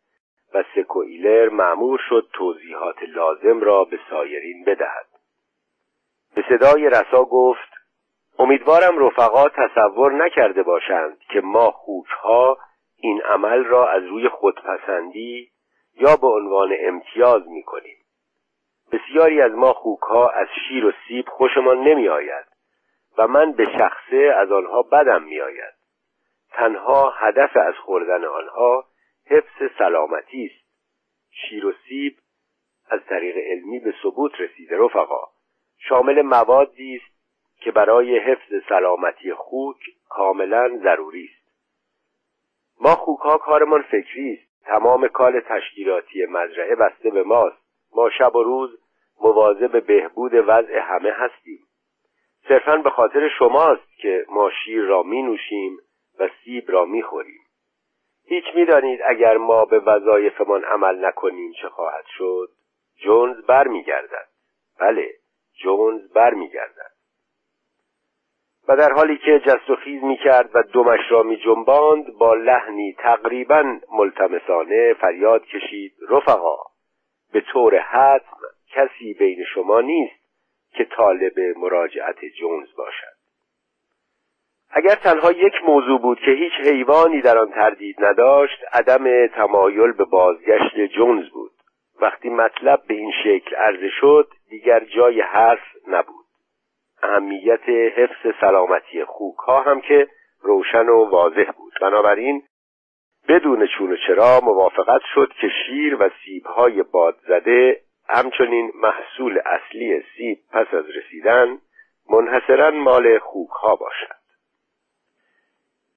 و سکویلر معمور شد توضیحات لازم را به سایرین بدهد. به صدای رسا گفت امیدوارم رفقا تصور نکرده باشند که ما خوکها این عمل را از روی خودپسندی یا به عنوان امتیاز می کنیم بسیاری از ما خوکها از شیر و سیب خوشمان نمی آید و من به شخصه از آنها بدم می آید تنها هدف از خوردن آنها حفظ سلامتی است. شیر و سیب از طریق علمی به ثبوت رسیده رفقا. شامل موادی است که برای حفظ سلامتی خوک کاملا ضروری است. ما خوکها کارمان فکری است. تمام کال تشکیلاتی مزرعه بسته به ماست. ما شب و روز مواظب بهبود وضع همه هستیم. صرفا به خاطر شماست که ما شیر را می نوشیم و سیب را می خوریم. هیچ می دانید اگر ما به وظایفمان عمل نکنیم چه خواهد شد؟ جونز بر می گردد بله جونز بر می گردد و در حالی که جست و خیز می کرد و دمش را می جنباند با لحنی تقریبا ملتمسانه فریاد کشید رفقا به طور حتم کسی بین شما نیست که طالب مراجعت جونز باشد. اگر تنها یک موضوع بود که هیچ حیوانی در آن تردید نداشت عدم تمایل به بازگشت جونز بود. وقتی مطلب به این شکل عرضه شد دیگر جای حرف نبود. اهمیت حفظ سلامتی خوک ها هم که روشن و واضح بود. بنابراین بدون چون و چرا موافقت شد که شیر و سیب های باد زده همچنین محصول اصلی سیب پس از رسیدن منحصرا مال خوک ها باشد.